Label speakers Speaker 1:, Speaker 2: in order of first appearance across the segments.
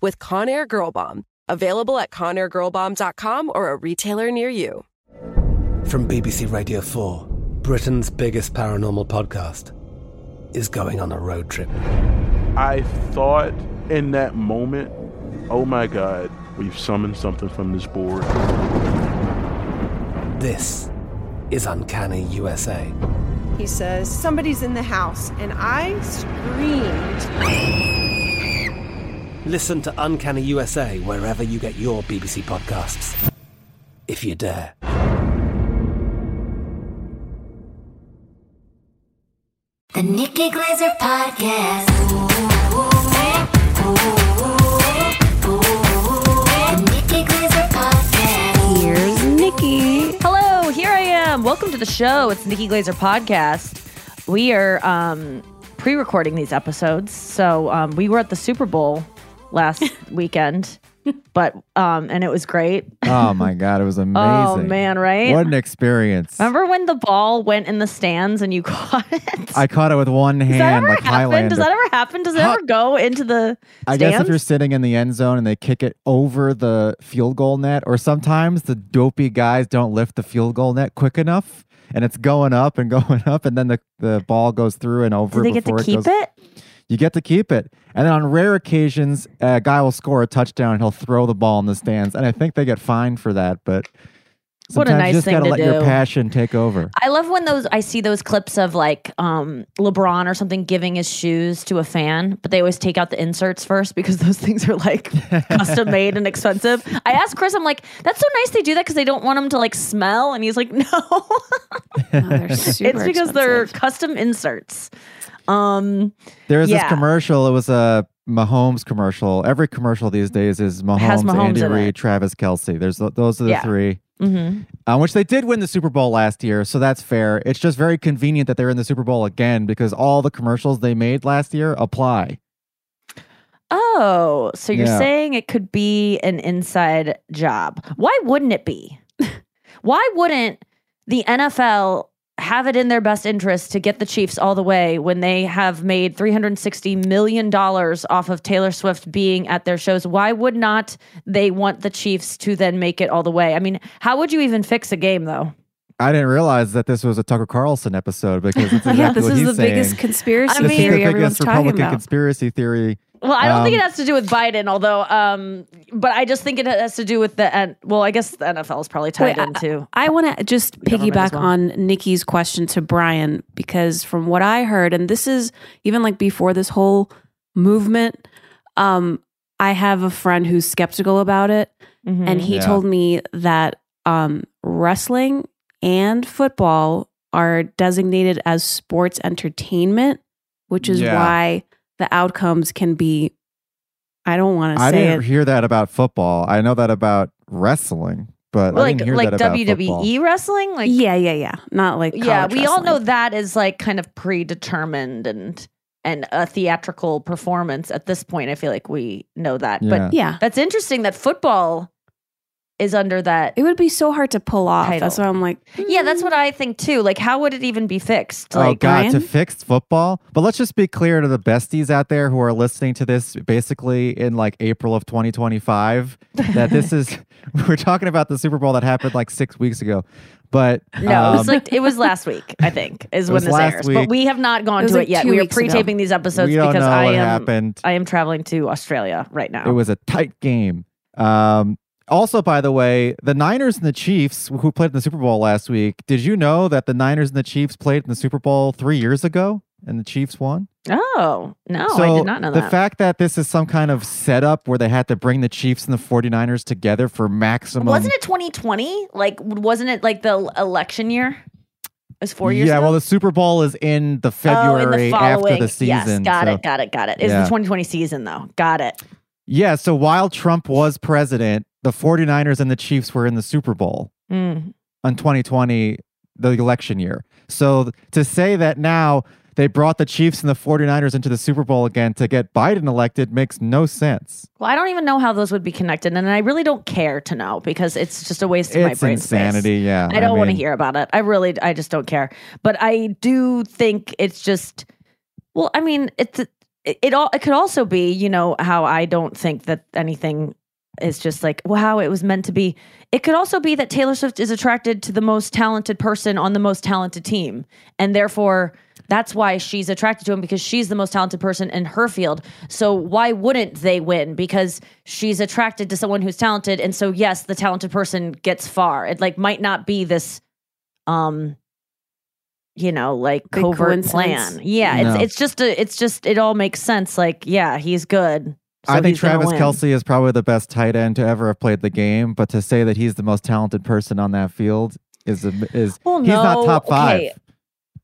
Speaker 1: with Conair Girl Bomb. Available at ConairGirlBomb.com or a retailer near you.
Speaker 2: From BBC Radio 4, Britain's biggest paranormal podcast is going on a road trip.
Speaker 3: I thought in that moment, oh my God, we've summoned something from this board.
Speaker 2: This is Uncanny USA.
Speaker 4: He says, Somebody's in the house, and I screamed.
Speaker 2: Listen to Uncanny USA wherever you get your BBC podcasts, if you dare.
Speaker 5: The Nikki Glaser Podcast. The Nikki Glaser Podcast.
Speaker 6: Here's Nikki. Hello, here I am. Welcome to the show. It's Nikki Glaser Podcast. We are um, pre-recording these episodes, so um, we were at the Super Bowl last weekend, but um, and it was great.
Speaker 7: Oh my god, it was amazing.
Speaker 6: Oh man, right?
Speaker 7: What an experience.
Speaker 6: Remember when the ball went in the stands and you caught it?
Speaker 7: I caught it with one
Speaker 6: Does that
Speaker 7: hand,
Speaker 6: ever
Speaker 7: like
Speaker 6: happen?
Speaker 7: Highlander.
Speaker 6: Does that ever happen? Does it ever go into the
Speaker 7: I
Speaker 6: stands?
Speaker 7: guess if you're sitting in the end zone and they kick it over the field goal net, or sometimes the dopey guys don't lift the field goal net quick enough, and it's going up and going up, and then the, the ball goes through and over.
Speaker 6: Do they get to
Speaker 7: before
Speaker 6: keep
Speaker 7: goes,
Speaker 6: it?
Speaker 7: You get to keep it, and then on rare occasions, a guy will score a touchdown and he'll throw the ball in the stands, and I think they get fined for that. But
Speaker 6: What a
Speaker 7: sometimes
Speaker 6: nice
Speaker 7: you just
Speaker 6: thing
Speaker 7: gotta
Speaker 6: to
Speaker 7: let your passion take over.
Speaker 6: I love when those I see those clips of like um LeBron or something giving his shoes to a fan, but they always take out the inserts first because those things are like custom made and expensive. I asked Chris, I'm like, that's so nice they do that because they don't want them to like smell, and he's like, no,
Speaker 4: they're super
Speaker 6: it's because they're custom inserts. Um,
Speaker 7: There was
Speaker 6: Yeah.
Speaker 7: this commercial. It was a Mahomes commercial. Every commercial these days is Mahomes,
Speaker 6: Mahomes
Speaker 7: Andy Reid. Travis Kelce. There's those are the
Speaker 6: Yeah.
Speaker 7: three,
Speaker 6: mhm.
Speaker 7: uh, which they did win the Super Bowl last year, so that's fair. It's just very convenient that they're in the Super Bowl again because all the commercials they made last year apply.
Speaker 6: Oh, so you're
Speaker 7: Yeah.
Speaker 6: saying it could be an inside job? Why wouldn't it be? Why wouldn't the NFL have it in their best interest to get the Chiefs all the way when they have made 360 million dollars off of Taylor Swift being at their shows? Why would not they want the Chiefs to then make it all the way? I mean, how would you even fix a game though?
Speaker 7: I didn't realize that this was a Tucker Carlson episode because it's exactly
Speaker 4: yeah, this is the
Speaker 7: saying.
Speaker 4: biggest conspiracy
Speaker 6: I
Speaker 7: this
Speaker 6: mean-
Speaker 7: is the biggest Republican conspiracy theory.
Speaker 6: Well, I don't think it
Speaker 7: Um,
Speaker 6: has to do with Biden, although, um, but I just think it has to do with the. N well, I guess the NFL is probably tied
Speaker 4: Wait, I-
Speaker 6: into.
Speaker 4: I want to just piggyback
Speaker 6: well.
Speaker 4: on Nikki's question to Brian because from what I heard, and this is even like before this whole movement, um, I have a friend who's skeptical about it,
Speaker 6: Mhm.
Speaker 4: and he
Speaker 7: Yeah.
Speaker 4: told me that um, wrestling and football are designated as sports entertainment, which is
Speaker 7: Yeah.
Speaker 4: why the outcomes can be. I don't want to
Speaker 7: I didn't
Speaker 4: it.
Speaker 7: hear that about football. I know that about wrestling, but I
Speaker 6: like
Speaker 7: didn't hear
Speaker 6: like
Speaker 7: that about
Speaker 6: WWE
Speaker 7: football.
Speaker 6: wrall like
Speaker 4: yeah, yeah, yeah. Not like
Speaker 6: yeah.
Speaker 4: college
Speaker 6: We all know that is like kind of predetermined and and a theatrical performance at this point. I feel like we know that,
Speaker 7: Yeah.
Speaker 6: but
Speaker 4: Yeah,
Speaker 6: that's interesting that football is under that.
Speaker 4: it would be so hard to pull off.
Speaker 6: Title.
Speaker 4: That's why I'm like,
Speaker 6: yeah, that's what I think too. Like, how would it even be fixed?
Speaker 7: oh
Speaker 6: Like,
Speaker 7: God, to
Speaker 4: Brian?
Speaker 7: fix football. But let's just be clear to the besties out there who are listening to this basically in like April of 2025 that this is we're talking about the Super Bowl that happened like six weeks ago. But
Speaker 6: no, it was
Speaker 7: um,
Speaker 6: like it was last week. I think is
Speaker 7: It
Speaker 6: when
Speaker 7: was
Speaker 6: this
Speaker 7: last
Speaker 6: airs,
Speaker 7: week.
Speaker 6: but we have not gone
Speaker 4: It
Speaker 6: to
Speaker 4: like
Speaker 6: it yet. We are pre-taping these episodes
Speaker 7: we don't
Speaker 6: because
Speaker 7: know
Speaker 6: I
Speaker 7: what
Speaker 6: am
Speaker 7: happened.
Speaker 6: I am traveling to Australia right now.
Speaker 7: It was a tight game. Um, also, by the way, the Niners and the Chiefs, who played in the Super Bowl last week, did you know that the Niners and the Chiefs played in the Super Bowl three years ago and the Chiefs won?
Speaker 6: Oh, no,
Speaker 7: so
Speaker 6: I did not know
Speaker 7: the
Speaker 6: that.
Speaker 7: The fact that this is some kind of setup where they had to bring the Chiefs and the 49ers together for maximum.
Speaker 6: wasn't it 2020? Like, wasn't it like the election year? It was four years
Speaker 7: yeah,
Speaker 6: ago?
Speaker 7: well, the Super Bowl is in the February
Speaker 6: oh, in the
Speaker 7: after the season.
Speaker 6: Yes, got
Speaker 7: so-
Speaker 6: it, got it, got it. It's
Speaker 7: Yeah.
Speaker 6: the 2020 season, though. Got it.
Speaker 7: Yeah, so while Trump was president, the 49ers and the Chiefs were in the Super Bowl
Speaker 6: Mm.
Speaker 7: on 2020, the election year. So to say that now they brought the Chiefs and the 49ers into the Super Bowl again to get Biden elected makes no sense.
Speaker 6: Well, I don't even know how those would be connected, and I really don't care to know because it's just a waste of my
Speaker 7: It's
Speaker 6: brain space.
Speaker 7: insanity, yeah.
Speaker 6: I don't want to hear about it. I really, I just don't care. But I do think it's just, well, I mean, it's it, it all. It could also be, you know, how I don't think that anything is just like wow, it was meant to be. It could also be that Taylor Swift is attracted to the most talented person on the most talented team, and therefore. That's why she's attracted to him because she's the most talented person in her field. So why wouldn't they win? Because she's attracted to someone who's talented, and so yes, the talented person gets far. It like might not be this um you know like
Speaker 4: Big
Speaker 6: covert
Speaker 4: coincidence.
Speaker 6: plan yeah
Speaker 7: No.
Speaker 6: it's it's just a, it's just it all makes sense like yeah he's good so
Speaker 7: I think Travis. Kelce is probably the best tight end to ever have played the game, but to say that he's the most talented person on that field is a, is
Speaker 6: well,
Speaker 7: he's not top five
Speaker 6: okay.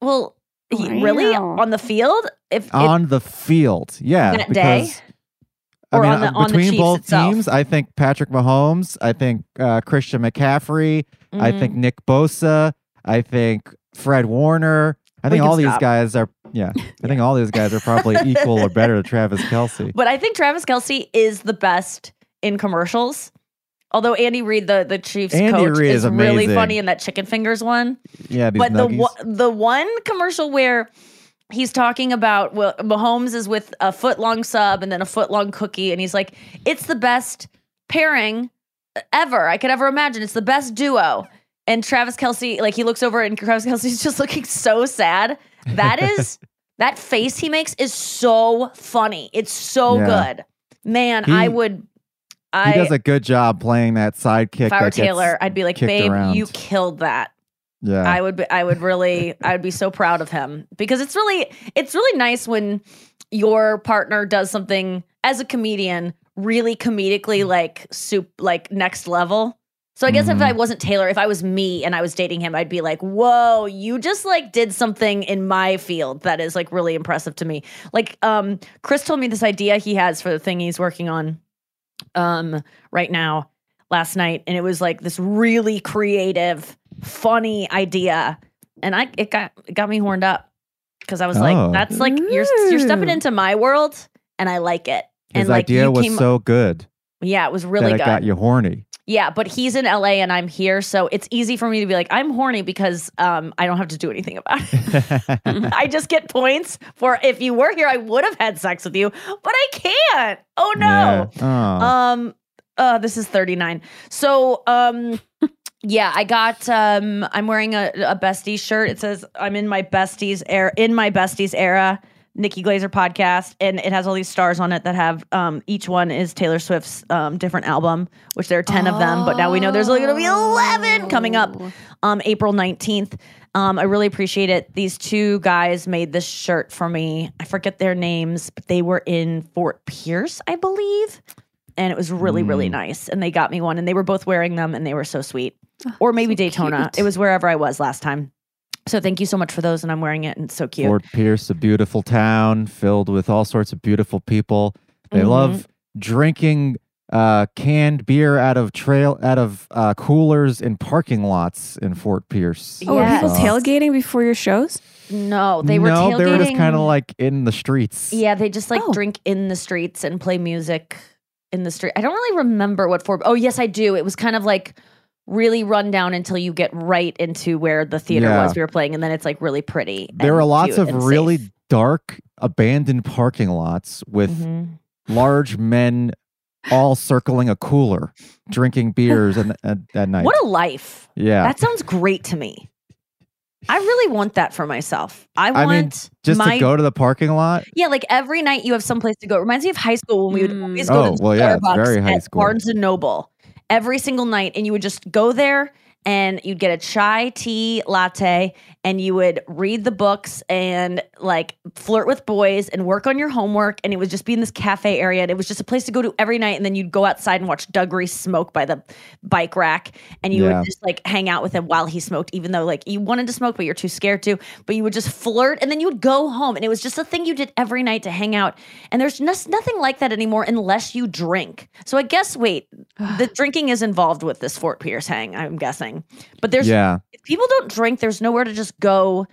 Speaker 6: well he, really
Speaker 4: Wow.
Speaker 6: on the field if, if
Speaker 7: on the field. Yeah,
Speaker 6: That day?
Speaker 7: because I
Speaker 6: Or
Speaker 7: mean,
Speaker 6: on the-
Speaker 7: uh,
Speaker 6: on the
Speaker 7: between both
Speaker 6: itself?
Speaker 7: teams, I think Patrick Mahomes, I think uh, Christian McCaffrey, I
Speaker 6: Mhm.
Speaker 7: think Nick Bosa, I think Fred Warner. I think
Speaker 6: can
Speaker 7: all these guys are yeah. I think all these guys are probably equal or better to Travis Kelce.
Speaker 6: But I think Travis Kelce is the best in commercials. Although Andy Reid, the the Chiefs
Speaker 7: Andy
Speaker 6: coach,
Speaker 7: Reid
Speaker 6: is
Speaker 7: is
Speaker 6: really funny in that chicken fingers one.
Speaker 7: Yeah,
Speaker 6: but the
Speaker 7: nuggies.
Speaker 6: the one commercial where he's talking about well, Mahomes is with a foot long sub and then a foot long cookie, and he's like, "It's the best pairing ever I could ever imagine. It's the best duo." And Travis Kelce, like he looks over and Travis Kelce's just looking so sad. That is that face he makes is so funny. It's so
Speaker 7: Yeah.
Speaker 6: good, man.
Speaker 7: He-
Speaker 6: I would. I
Speaker 7: he does a good job playing that sidekick.
Speaker 6: if I were Taylor, I'd be like, "Babe,
Speaker 7: around."
Speaker 6: you killed that."
Speaker 7: yeah,
Speaker 6: I would be, I would really I would be so proud of him because it's really it's really nice when your partner does something as a comedian really comedically like soup like next level. So I guess if
Speaker 7: Mhm.
Speaker 6: I wasn't Taylor, if I was me and I was dating him, I'd be like, "Whoa, you just like did something in my field that is like really impressive to me." Like um Chris told me this idea he has for the thing he's working on um right now last night and it was like this really creative funny idea and i it got it got me horned up because i was
Speaker 7: Oh.
Speaker 6: like that's like you're you're stepping into my world and i like it
Speaker 7: his
Speaker 6: and like
Speaker 7: idea
Speaker 6: you
Speaker 7: was
Speaker 6: came
Speaker 7: so good
Speaker 6: yeah it was really
Speaker 7: that it
Speaker 6: good
Speaker 7: got you horny.
Speaker 6: Yeah but he's in la and i'm here so it's easy for me to be like i'm horny because um i don't have to do anything about it I just get points for if you were here, I would have had sex with you, but I can't. Oh no.
Speaker 7: Yeah. Oh.
Speaker 6: Um uh this is 39. So um yeah, I got um I'm wearing a, a besties shirt. It says I'm in my besties era in my besties era. Nikki Glaser podcast, and it has all these stars on it that have um, each one is Taylor Swift's um, different album, which there are ten of them, but now we know there's only going to be eleven coming up um, April 19th. Um, I really appreciate it. These two guys made this shirt for me. I forget their names, but they were in Fort Pierce, I believe. And it was really, really
Speaker 7: Mm.
Speaker 6: nice. And they got me one, and they were both wearing them, and they were so sweet. Or maybe
Speaker 4: so
Speaker 6: Daytona.
Speaker 4: cute.
Speaker 6: It was wherever I was last time. So thank you so much for those, and I'm wearing it, and it's so cute.
Speaker 7: Fort Pierce, a beautiful town filled with all sorts of beautiful people. They
Speaker 6: Mhm.
Speaker 7: love drinking uh, canned beer out of trail out of uh, coolers in parking lots in Fort Pierce.
Speaker 4: Oh, were people tailgating before your shows?
Speaker 6: No, they were
Speaker 7: no,
Speaker 6: tailgating.
Speaker 7: they were just kind of like in the streets.
Speaker 6: Yeah, they just like
Speaker 4: Oh.
Speaker 6: drink in the streets and play music in the street. I don't really remember what for. Oh, yes, I do. It was kind of like really run down until you get right into where the theater
Speaker 7: Yeah.
Speaker 6: was we were playing, and then it's like really pretty.
Speaker 7: There are lots of really
Speaker 6: safe.
Speaker 7: dark, abandoned parking lots with
Speaker 6: Mhm.
Speaker 7: large men all circling a cooler, drinking beers and at, at night.
Speaker 6: What a life!
Speaker 7: yeah.
Speaker 6: That sounds great to me. I really want that for myself. I
Speaker 7: I
Speaker 6: want
Speaker 7: mean, just
Speaker 6: my
Speaker 7: to go to the parking lot.
Speaker 6: Yeah, like every night you have someplace to go. It reminds me of high school when we would
Speaker 4: Mm.
Speaker 6: always go
Speaker 7: Oh,
Speaker 6: to
Speaker 7: well, yeah,
Speaker 6: Starbucks
Speaker 7: very high
Speaker 6: at
Speaker 7: school.
Speaker 6: Barnes and Noble. Every single night, and you would just go there and you'd get a chai tea latte and you would read the books and like flirt with boys and work on your homework and it would just be in this cafe area and it was just a place to go to every night and then you'd go outside and watch Doug Reese smoke by the bike rack and you
Speaker 7: Yeah.
Speaker 6: would just like hang out with him while he smoked even though like you wanted to smoke but you're too scared to but you would just flirt and then you would go home and it was just a thing you did every night to hang out and there's just nothing like that anymore unless you drink so I guess wait the drinking is involved with this Fort Pierce hang I'm guessing but there's
Speaker 7: yeah.
Speaker 6: if people don't drink, there's nowhere to just go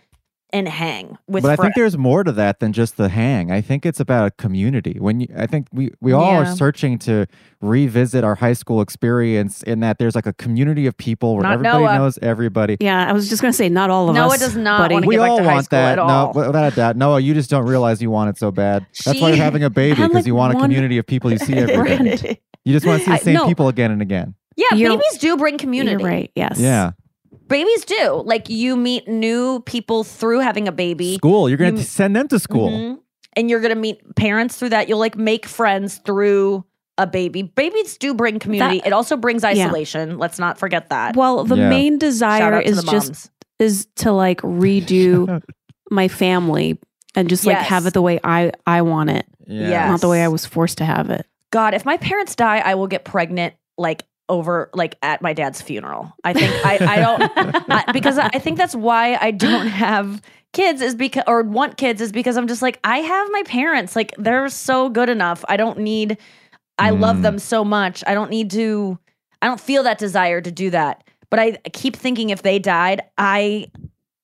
Speaker 6: and hang with.
Speaker 7: but I think there's more to that than just the hang. I think it's about a community. When you, I think we we all
Speaker 6: Yeah.
Speaker 7: are searching to revisit our high school experience in that there's like a community of people where
Speaker 6: Not
Speaker 7: everybody
Speaker 6: Noa.
Speaker 7: knows everybody.
Speaker 4: Yeah, I was just gonna say not all of
Speaker 6: us.
Speaker 4: Noa us.
Speaker 6: does not wanna
Speaker 7: We
Speaker 6: get back
Speaker 7: all
Speaker 6: to high
Speaker 7: want
Speaker 6: school
Speaker 7: that.
Speaker 6: at
Speaker 7: No,
Speaker 6: all.
Speaker 7: without a doubt. Noa, you just don't realize you want it so bad. That's why you're having a baby because
Speaker 4: like
Speaker 7: you want a community of people you see every day. You just want to see the
Speaker 4: I-
Speaker 7: same
Speaker 4: no.
Speaker 7: people again and again.
Speaker 6: Yeah,
Speaker 4: You're-
Speaker 6: babies do bring community.
Speaker 4: You're right. Yes.
Speaker 7: Yeah.
Speaker 6: Babies do. Like you meet new people through having a baby.
Speaker 7: School. You're going
Speaker 6: You-
Speaker 7: to send them to school.
Speaker 6: Mhm. And you're gonna meet parents through that. You'll like make friends through a baby. Babies do bring community.
Speaker 4: That-
Speaker 6: it also brings isolation. Let's not forget that.
Speaker 4: Well, the
Speaker 7: Yeah.
Speaker 4: main desire is just is to like redo my family and just like have it the way I I want it,
Speaker 6: Yeah.
Speaker 4: not the way I was forced to have it.
Speaker 6: God, if my parents die, I will get pregnant like over like at my dad's funeral. I think I, I don't I, because I think that's why I don't have kids is because or want kids is because I'm just like I have my parents like they're so good enough. I don't need I love
Speaker 7: Mm.
Speaker 6: them so much. I don't need to I don't feel that desire to do that. But I keep thinking if they died, I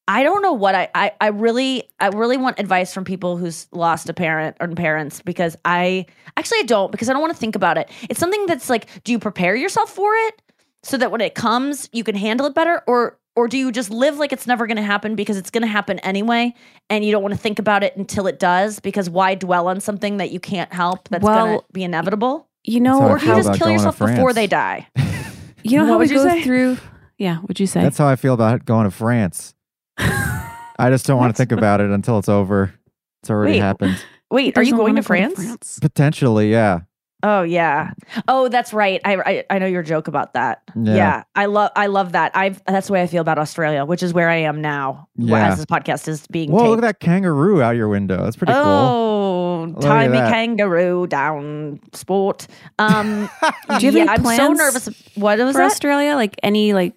Speaker 6: I don't know what I, I I really I really want advice from people who's lost a parent or parents because I actually I don't because I don't want to think about it. It's something that's like, do you prepare yourself for it so that when it comes you can handle it better, or or do you just live like it's never going to happen because it's going to happen anyway, and you don't want to think about it until it does because why dwell on something that you can't help that's going to be inevitable,
Speaker 4: You know,
Speaker 6: or do you just kill yourself before they die?
Speaker 4: you know
Speaker 6: What
Speaker 4: how we
Speaker 6: would you
Speaker 4: go
Speaker 6: say?
Speaker 4: through. Yeah, what would you say?
Speaker 7: That's how I feel about going to France. I just don't want to think about it until it's over. It's already
Speaker 6: Wait,
Speaker 7: happened.
Speaker 6: Wait,
Speaker 4: He
Speaker 6: are you going
Speaker 4: wanna
Speaker 6: to
Speaker 4: go
Speaker 6: France?
Speaker 7: Potentially, yeah.
Speaker 6: Oh yeah. Oh, that's right. I, I I know your joke about that.
Speaker 7: Yeah.
Speaker 6: Yeah. I love I love that. I that's the way I feel about Australia, which is where I am now.
Speaker 7: Yeah.
Speaker 6: As this podcast is being
Speaker 7: Whoa,
Speaker 6: taped.
Speaker 7: look at that kangaroo out your window. That's pretty cool.
Speaker 6: Oh,
Speaker 7: Look at
Speaker 6: tie
Speaker 7: me
Speaker 6: kangaroo down sport. Um,
Speaker 4: Do you have
Speaker 6: yeah,
Speaker 4: any
Speaker 6: I'm so nervous. What was
Speaker 4: for
Speaker 6: that?
Speaker 4: Australia? Like any like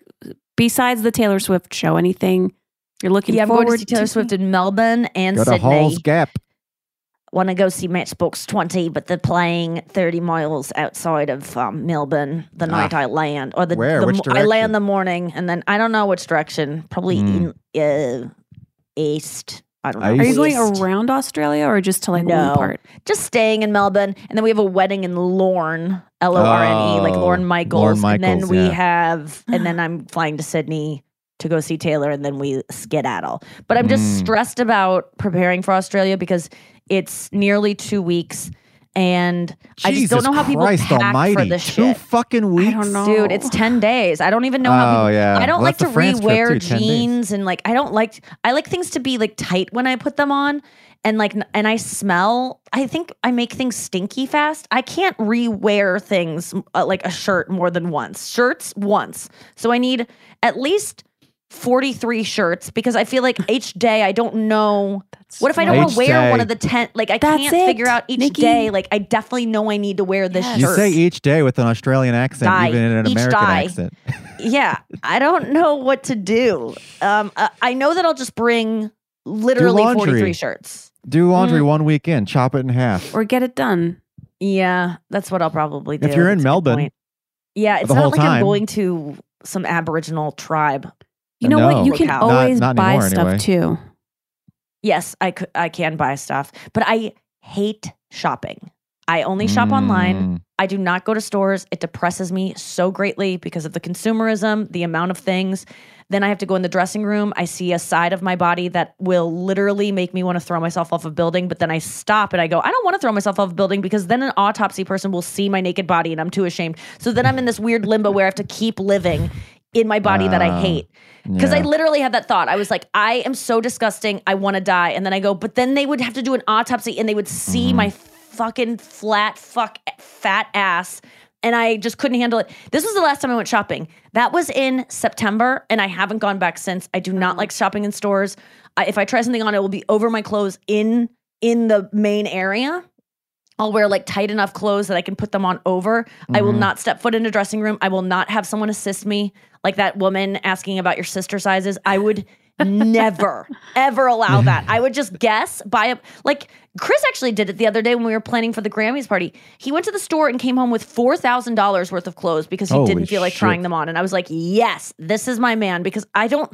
Speaker 4: besides the Taylor Swift show, anything you're looking
Speaker 6: Yeah, I'm
Speaker 4: forward
Speaker 6: going to see Taylor Swift in Melbourne and
Speaker 7: Go to Hall's
Speaker 6: Sydney.
Speaker 7: Gap.
Speaker 6: Want to go see Matchbox 20, but they're playing 30 miles outside of um, Melbourne the night I land, or the,
Speaker 7: Where?
Speaker 6: the
Speaker 7: Which
Speaker 6: mo- I land the morning, and then I don't know which direction. Probably
Speaker 7: Hmm.
Speaker 6: in uh, east. I don't know.
Speaker 4: Are you going around Australia or just to like
Speaker 6: No.
Speaker 4: one part?
Speaker 6: just staying in Melbourne, and then we have a wedding in Lorne, L O R N E, like
Speaker 7: Oh,
Speaker 6: Lorne Michaels,
Speaker 7: Lorne Michaels.
Speaker 6: and then
Speaker 7: Michaels,
Speaker 6: we
Speaker 7: yeah.
Speaker 6: have, and then I'm flying to Sydney to go see Taylor, and then we skedaddle. But I'm just
Speaker 7: Mm.
Speaker 6: stressed about preparing for Australia because it's nearly two weeks, and I just don't know how people
Speaker 7: Christ
Speaker 6: pack
Speaker 7: almighty.
Speaker 6: for this
Speaker 7: Two
Speaker 6: shit.
Speaker 7: fucking weeks.
Speaker 4: don't know.
Speaker 6: Dude, it's 10 days. I don't even know how
Speaker 7: Oh,
Speaker 6: people,
Speaker 7: yeah.
Speaker 6: I don't
Speaker 7: Well,
Speaker 6: like to
Speaker 7: that's the France trip,
Speaker 6: re-wear jeans and like I don't like I like things to be like tight when I put them on and like and I smell I think I make things stinky fast. I can't re-wear things uh, like a shirt more than once. Shirts once. So I need at least 43 shirts because I feel like each day I don't know what if I don't want to wear one of the 10 like I
Speaker 4: That's
Speaker 6: can't
Speaker 4: it,
Speaker 6: figure out each
Speaker 4: Nikki.
Speaker 6: day like I definitely know I need to wear this
Speaker 4: Yes.
Speaker 7: You say each day with an Australian accent,
Speaker 6: Die.
Speaker 7: even in an
Speaker 6: Each
Speaker 7: American
Speaker 6: die.
Speaker 7: accent.
Speaker 6: yeah, I don't know what to do. Um, uh, I know that I'll just bring literally 43 shirts.
Speaker 7: Do laundry
Speaker 6: Mm.
Speaker 7: one week in, chop it in half.
Speaker 4: Or get it done.
Speaker 6: Yeah, that's what I'll probably do.
Speaker 7: If you're in
Speaker 6: That's
Speaker 7: Melbourne
Speaker 6: yeah, it's not
Speaker 7: whole
Speaker 6: like I'm going to some Aboriginal tribe.
Speaker 4: You know what? You can
Speaker 6: Locale.
Speaker 7: Not-
Speaker 4: always
Speaker 7: not
Speaker 4: buy
Speaker 7: anymore,
Speaker 4: stuff
Speaker 7: anyway.
Speaker 4: too.
Speaker 6: Yes, I could. I can buy stuff, but I hate shopping. I only shop online.
Speaker 7: Mm.
Speaker 6: I do not go to stores. It depresses me so greatly because of the consumerism, the amount of things. Then I have to go in the dressing room. I see a side of my body that will literally make me want to throw myself off a building. But then I stop and I go, I don't want to throw myself off a building because then an autopsy person will see my naked body and I'm too ashamed. So then I'm in this weird limbo where I have to keep living in my body that I hate. Because I literally had that thought. I was like, I am so disgusting. I want to die. And then I go, but then they would have to do an autopsy and they would see
Speaker 7: Mm-hmm.
Speaker 6: my fucking flat, fuck, fat ass and I just couldn't handle it. This was the last time I went shopping. That was in September, and I haven't gone back since. I do not like shopping in stores. I, if I try something on, it will be over my clothes in in the main area. I'll wear like tight enough clothes that I can put them on over. I will
Speaker 7: Mhm.
Speaker 6: not step foot in a dressing room. I will not have someone assist me, like that woman asking about your sister sizes. I would never, ever allow that. I would just guess, buy a like Chris actually did it the other day when we were planning for the Grammys party. He went to the store and came home with four thousand dollars worth of clothes because he
Speaker 7: Holy
Speaker 6: didn't feel like
Speaker 7: shit.
Speaker 6: trying them on. And I was like, yes, this is my man because I don't.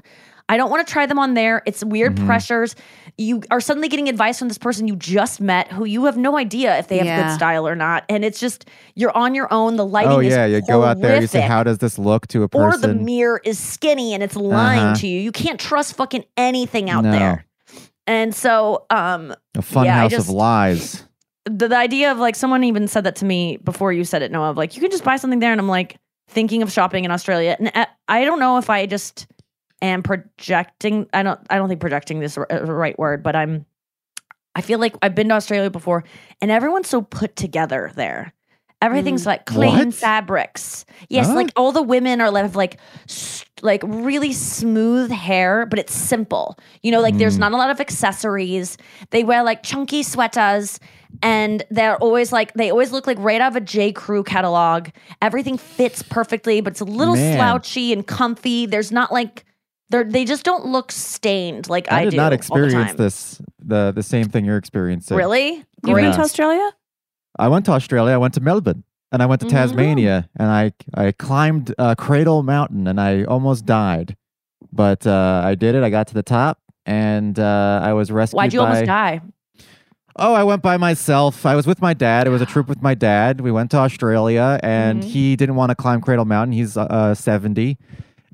Speaker 6: I don't want to try them on there. It's weird
Speaker 7: Mhm.
Speaker 6: pressures. You are suddenly getting advice from this person you just met who you have no idea if they have
Speaker 4: Yeah.
Speaker 6: good style or not. And it's just, you're on your own. The lighting is Oh
Speaker 7: yeah, you go out there. You say,
Speaker 6: horrific.
Speaker 7: "How does this look to a person?
Speaker 6: Or the mirror is skinny and it's lying
Speaker 7: Uh-huh.
Speaker 6: to you. You can't trust fucking anything out
Speaker 7: No.
Speaker 6: there. And so, um,
Speaker 7: a fun
Speaker 6: yeah,
Speaker 7: house
Speaker 6: just-
Speaker 7: of lies.
Speaker 6: the, the idea of like someone even said that to me before you said it, Noa, of like, you can just buy something there. And I'm like thinking of shopping in Australia. And I, I don't know if I just am projecting. I don't, I don't think projecting this is the right word, but I'm, I feel like I've been to Australia before and everyone's so put together there. Everything's
Speaker 4: Mm.
Speaker 6: like clean
Speaker 7: What?
Speaker 6: fabrics. Yes,
Speaker 7: Huh?
Speaker 6: like all the women are have like like really smooth hair, but it's simple. You know, like there's
Speaker 7: Mm.
Speaker 6: not a lot of accessories. They wear like chunky sweaters and they're always like they always look like right out of a J. Crew catalog. Everything fits perfectly, but it's a little
Speaker 7: Man.
Speaker 6: slouchy and comfy. There's not like they're they just don't look stained like I,
Speaker 7: I did
Speaker 6: do
Speaker 7: not
Speaker 6: the
Speaker 7: experience
Speaker 6: time.
Speaker 7: this the the same thing you're experiencing.
Speaker 6: Really?
Speaker 4: Been
Speaker 7: Yeah.
Speaker 4: to Australia?
Speaker 7: I went to Australia. I went to Melbourne, and I went to
Speaker 6: Mhm.
Speaker 7: Tasmania, and I I climbed uh, Cradle Mountain, and I almost died, but uh, I did it. I got to the top, and uh, I was rescued.
Speaker 6: Why'd you
Speaker 7: by,
Speaker 6: almost die?
Speaker 7: Oh, I went by myself. I was with my dad. It was a trip with my dad. We went to Australia, and
Speaker 6: Mhm.
Speaker 7: he didn't want to climb Cradle Mountain. He's uh, uh, seventy,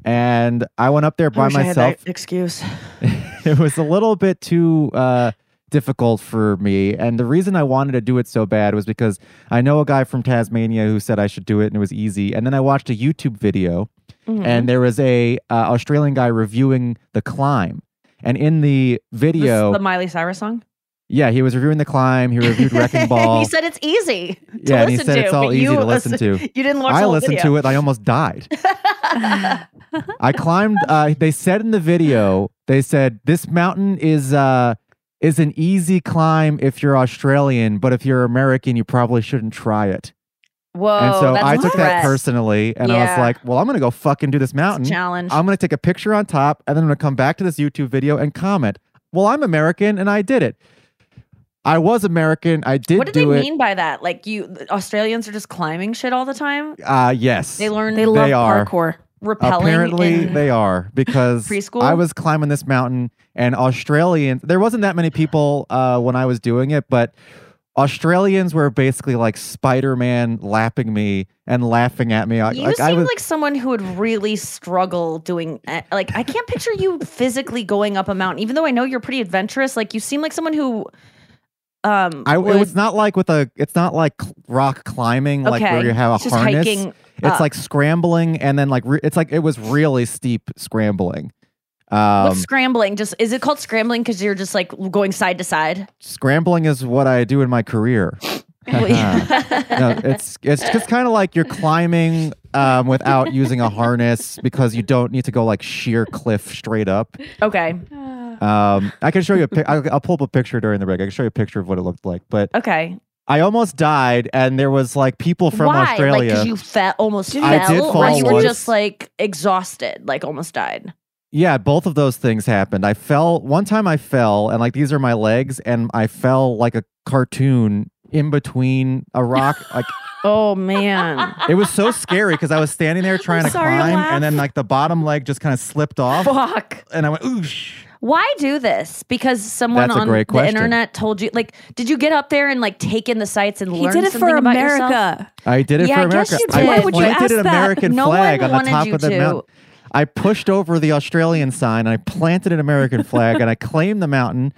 Speaker 7: and I went up there by myself.
Speaker 6: excuse.
Speaker 7: it was a little bit too uh, difficult for me. And the reason I wanted to do it so bad was because I know a guy from Tasmania who said I should do it and it was easy. And then I watched a YouTube video
Speaker 6: Mm-hmm.
Speaker 7: and there was a uh, Australian guy reviewing the climb. And in the
Speaker 6: This-
Speaker 7: video,
Speaker 6: the Miley Cyrus song.
Speaker 7: yeah, he was reviewing the climb. He reviewed Wrecking Ball.
Speaker 6: he said it's easy to
Speaker 7: Yeah, and he said
Speaker 6: to.
Speaker 7: it's all easy to listen to.
Speaker 6: You didn't watch
Speaker 7: I
Speaker 6: the whole
Speaker 7: listened
Speaker 6: video.
Speaker 7: to it. I almost died. I climbed. Uh, they said in the video, they said this mountain is uh, is an easy climb if you're Australian, but if you're American, you probably shouldn't try it.
Speaker 6: Whoa,
Speaker 7: and so I took that personally, and I was like, "Well, I'm gonna go fucking do this mountain.
Speaker 6: challenge.
Speaker 7: I'm gonna take a picture on top, and then I'm gonna come back to this YouTube video and comment. Well, I'm American, and I did it. I was American. I did
Speaker 6: what did
Speaker 7: do
Speaker 6: they
Speaker 7: it.
Speaker 6: mean by that? Like you Australians are just climbing shit all the time?
Speaker 7: Uh, yes,
Speaker 6: They learn
Speaker 4: They love
Speaker 7: are.
Speaker 4: parkour.
Speaker 6: repelling.
Speaker 7: Apparently, they are because
Speaker 6: preschool?
Speaker 7: I was climbing this mountain, and Australians. There wasn't that many people uh, when I was doing it, but Australians were basically like Spider-Man lapping me and laughing at me.
Speaker 6: You
Speaker 7: like
Speaker 6: seem
Speaker 7: I was,
Speaker 6: like someone who would really struggle doing eh, like I can't picture you physically going up a mountain even though I know you're pretty adventurous like you seem like someone who um
Speaker 7: I,
Speaker 6: would-
Speaker 7: it's not like with a. It's not like rock climbing, like where you have a
Speaker 6: it's just
Speaker 7: harness.
Speaker 6: hiking
Speaker 7: it's
Speaker 6: up.
Speaker 7: like scrambling, and then like re- it's like it was really steep scrambling. Um,
Speaker 6: What's scrambling? Just is it called scrambling because you're just like going side to side?
Speaker 7: scrambling is what I do in my career. no, it's it's just kind of like you're climbing um, without using a harness because you don't need to go like sheer cliff straight up.
Speaker 6: okay.
Speaker 7: Um, I can show you a pic. I'll, I'll pull up a picture during the break. I can show you a picture of what it looked like. But
Speaker 6: Okay.
Speaker 7: I almost died, and there was like people from
Speaker 6: Why?
Speaker 7: Australia.
Speaker 6: Like you fell almost
Speaker 7: I
Speaker 6: fell,
Speaker 7: did
Speaker 6: or
Speaker 7: fall
Speaker 6: you were
Speaker 7: once.
Speaker 6: just like exhausted, like almost died.
Speaker 7: Yeah, both of those things happened. I fell one time. I fell, and like these are my legs, and I fell like a cartoon in between a rock. Like
Speaker 6: Oh man.
Speaker 7: it was so scary because I was standing there trying to
Speaker 4: sorry to
Speaker 7: climb,
Speaker 4: laugh.
Speaker 7: and then like the bottom leg just kind of slipped off,
Speaker 6: Fuck.
Speaker 7: and I went oosh.
Speaker 6: Why do this? Because someone
Speaker 7: That's
Speaker 6: on the
Speaker 7: question.
Speaker 6: internet told you. Like, did you get up there and like take in the sights and
Speaker 4: He
Speaker 6: learn
Speaker 4: did it
Speaker 6: something
Speaker 4: for
Speaker 6: about yourself?
Speaker 4: America.
Speaker 7: I did it
Speaker 6: Yeah,
Speaker 7: for
Speaker 6: I guess
Speaker 7: America.
Speaker 6: you
Speaker 7: I.
Speaker 4: Why would you
Speaker 7: planted
Speaker 4: ask
Speaker 7: an
Speaker 4: that?
Speaker 7: American
Speaker 6: No
Speaker 7: flag
Speaker 6: one
Speaker 7: on the
Speaker 6: wanted
Speaker 7: top
Speaker 6: you
Speaker 7: of the
Speaker 6: to.
Speaker 7: mountain. I pushed over the Australian sign and I planted an American flag and I claimed the mountain.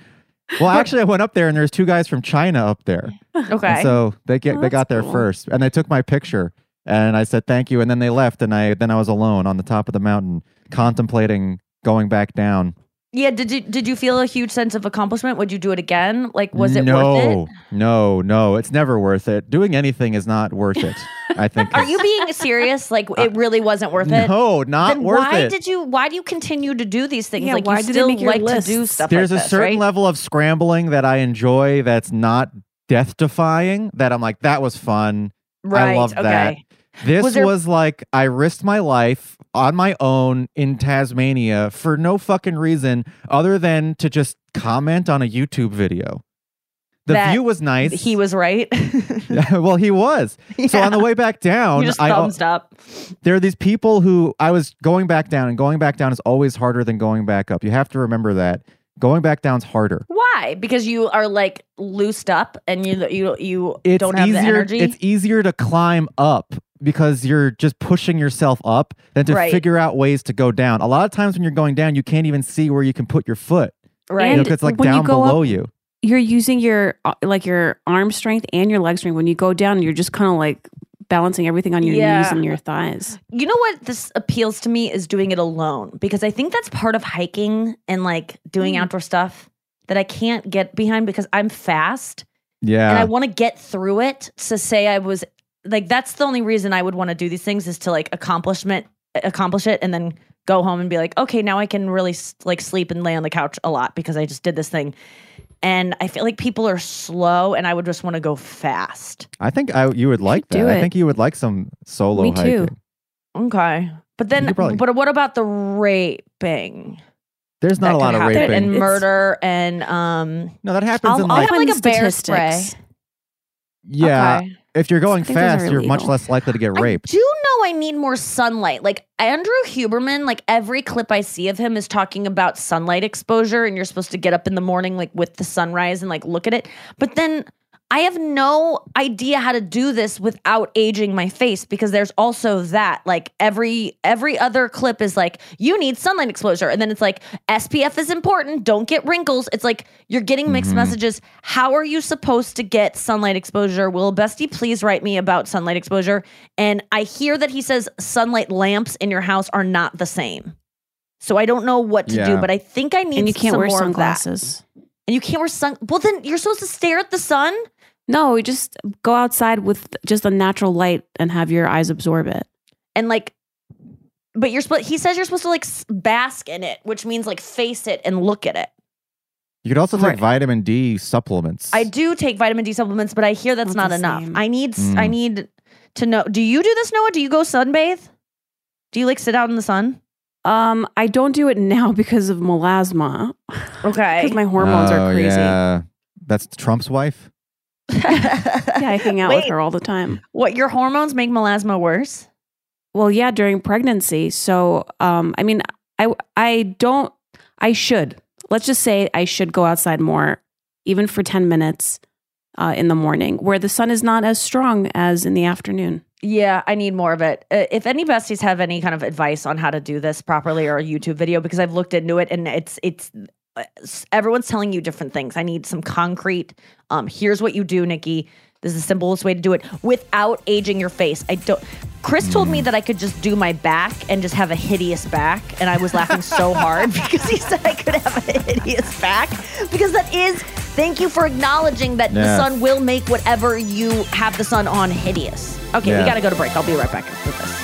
Speaker 7: Well, actually, I went up there and there's two guys from China up there.
Speaker 6: Okay.
Speaker 7: And so they get
Speaker 4: Oh,
Speaker 7: they got there
Speaker 4: cool.
Speaker 7: first, and they took my picture, and I said thank you, and then they left, and I then I was alone on the top of the mountain, contemplating going back down.
Speaker 6: Yeah, did you did you feel a huge sense of accomplishment? Would you do it again? Like was it
Speaker 7: no,
Speaker 6: worth it?
Speaker 7: No, no, it's never worth it. Doing anything is not worth it. I think.
Speaker 6: Are you being serious? Like it uh, really wasn't worth it?
Speaker 7: No, not
Speaker 6: then
Speaker 7: worth
Speaker 6: why
Speaker 7: it.
Speaker 6: Why did you why do you continue to do these things?
Speaker 4: Yeah,
Speaker 6: like
Speaker 4: why
Speaker 6: you
Speaker 4: did it
Speaker 6: still
Speaker 4: make
Speaker 6: like
Speaker 4: list?
Speaker 6: to do stuff
Speaker 7: There's
Speaker 6: like
Speaker 7: a
Speaker 6: this,
Speaker 7: certain
Speaker 6: right?
Speaker 7: level of scrambling that I enjoy that's not death defying that I'm like, that was fun.
Speaker 6: Right.
Speaker 7: I love that. This
Speaker 6: Was
Speaker 7: was, like I risked my life on my own in Tasmania for no fucking reason other than to just comment on a YouTube video. The
Speaker 6: That
Speaker 7: view was nice.
Speaker 6: He was right.
Speaker 7: well, he was. So on the way back down,
Speaker 6: you just
Speaker 7: I,
Speaker 6: thumbs up.
Speaker 7: there are these people who I was going back down, and going back down is always harder than going back up. You have to remember that. Going back down's harder.
Speaker 6: Why? Because you are like loosed up and you you you
Speaker 7: It's
Speaker 6: don't have
Speaker 7: easier.
Speaker 6: the energy.
Speaker 7: It's easier to climb up because you're just pushing yourself up than to
Speaker 6: Right.
Speaker 7: figure out ways to go down. A lot of times when you're going down, you can't even see where you can put your foot.
Speaker 6: right.
Speaker 7: You know, it's like
Speaker 4: when you
Speaker 7: down
Speaker 4: go
Speaker 7: below
Speaker 4: up-
Speaker 7: you.
Speaker 4: You're using your uh, like your arm strength and your leg strength. When you go down, you're just kind of like balancing everything on your knees and your thighs.
Speaker 6: You know what this appeals to me is doing it alone because I think that's part of hiking and like doing
Speaker 4: Mm.
Speaker 6: outdoor stuff that I can't get behind because I'm fast
Speaker 7: Yeah.
Speaker 6: and I want to get through it to say I was like that's the only reason I would want to do these things is to like accomplishment accomplish it and then go home and be like okay now I can really like sleep and lay on the couch a lot because I just did this thing. And I feel like people are slow and I would just want to go fast.
Speaker 7: I think I, you would like that.
Speaker 4: do
Speaker 7: I think you would like some solo
Speaker 4: Me too.
Speaker 7: hiking.
Speaker 6: Okay. But then,
Speaker 7: probably-
Speaker 6: but what about the raping?
Speaker 7: There's not a lot of
Speaker 6: happen,
Speaker 7: raping.
Speaker 6: and
Speaker 4: It's-
Speaker 6: murder and um
Speaker 7: no, that happens
Speaker 6: I'll-
Speaker 7: in
Speaker 6: I'll
Speaker 7: like
Speaker 6: have like a bear
Speaker 4: statistics.
Speaker 6: spray.
Speaker 7: yeah.
Speaker 6: Okay.
Speaker 7: If you're going
Speaker 4: I think those
Speaker 7: fast, you're much less likely to get raped.
Speaker 6: I do know I need more sunlight. Like Andrew Huberman, like every clip I see of him is talking about sunlight exposure, and you're supposed to get up in the morning like with the sunrise and like look at it. But then I have no idea how to do this without aging my face because there's also that. Like every every other clip is like, you need sunlight exposure. And then it's like SPF is important. Don't get wrinkles. It's like you're getting mixed
Speaker 7: Mhm.
Speaker 6: messages. How are you supposed to get sunlight exposure? Will Bestie please write me about sunlight exposure? And I hear that he says sunlight lamps in your house are not the same. So I don't know what to do, but I think I need
Speaker 4: And you can't
Speaker 6: some
Speaker 4: wear
Speaker 6: more of that.
Speaker 4: sunglasses.
Speaker 6: And you can't wear sun. Well, then you're supposed to stare at the sun.
Speaker 4: No, you just go outside with just a natural light and have your eyes absorb it.
Speaker 6: and like but you're supposed he says you're supposed to like bask in it which means like face it and look at it
Speaker 7: You could also take
Speaker 6: Right.
Speaker 7: vitamin D supplements.
Speaker 6: i do take vitamin d supplements but i hear that's
Speaker 4: Not
Speaker 6: not
Speaker 4: the
Speaker 6: enough
Speaker 4: same.
Speaker 6: i need s I
Speaker 7: Mm.
Speaker 6: need to know do you do this noa do you go sunbathe do you like sit out in the sun
Speaker 4: Um, I don't do it now because of melasma.
Speaker 6: okay
Speaker 4: Because my hormones
Speaker 7: Oh,
Speaker 4: are crazy.
Speaker 7: Yeah. That's Trump's wife.
Speaker 4: Yeah, I hang out with her all the time.
Speaker 6: what your hormones make melasma worse
Speaker 4: Well, yeah, during pregnancy. So, um, I mean, I I don't. I should. Let's just say I should go outside more, even for ten minutes uh, in the morning, where the sun is not as strong as in the afternoon.
Speaker 6: Yeah, I need more of it. Uh, if any besties have any kind of advice on how to do this properly or a YouTube video, because I've looked into it and it's it's everyone's telling you different things. I need some concrete. Um, here's what you do, Nikki. This is the simplest way to do it without aging your face. I don't. Chris told me that I could just do my back and just have a hideous back, and I was laughing so hard because he said I could have a hideous back because that is. Thank you for acknowledging that the sun will make whatever you have the sun on hideous. Okay, we gotta go to break. I'll be right back with this.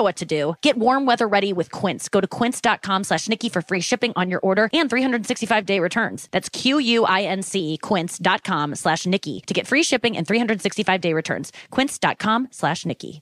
Speaker 6: what to do. Get warm weather ready with Quince. Go to quince.com slash Nikki for free shipping on your order and 365 day returns. That's Q-U-I-N-C quince.com slash Nikki to get free shipping and 365 day returns. Quince.com slash Nikki.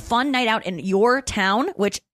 Speaker 6: fun night out in your town, which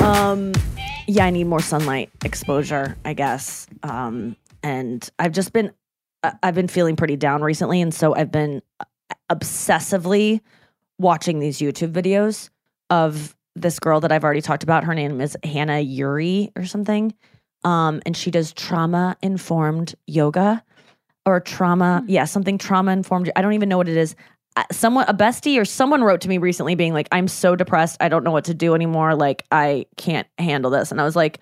Speaker 6: Um, yeah, I need more sunlight exposure, I guess. Um, and I've just been, I've been feeling pretty down recently, and so I've been obsessively watching these YouTube videos of this girl that I've already talked about. Her name is Hannah Yuri or something. Um, and she does trauma informed yoga or trauma, yeah, something trauma informed. I don't even know what it is. Someone, a bestie or someone wrote to me recently being like, I'm so depressed. I don't know what to do anymore. Like, I can't handle this. And I was like,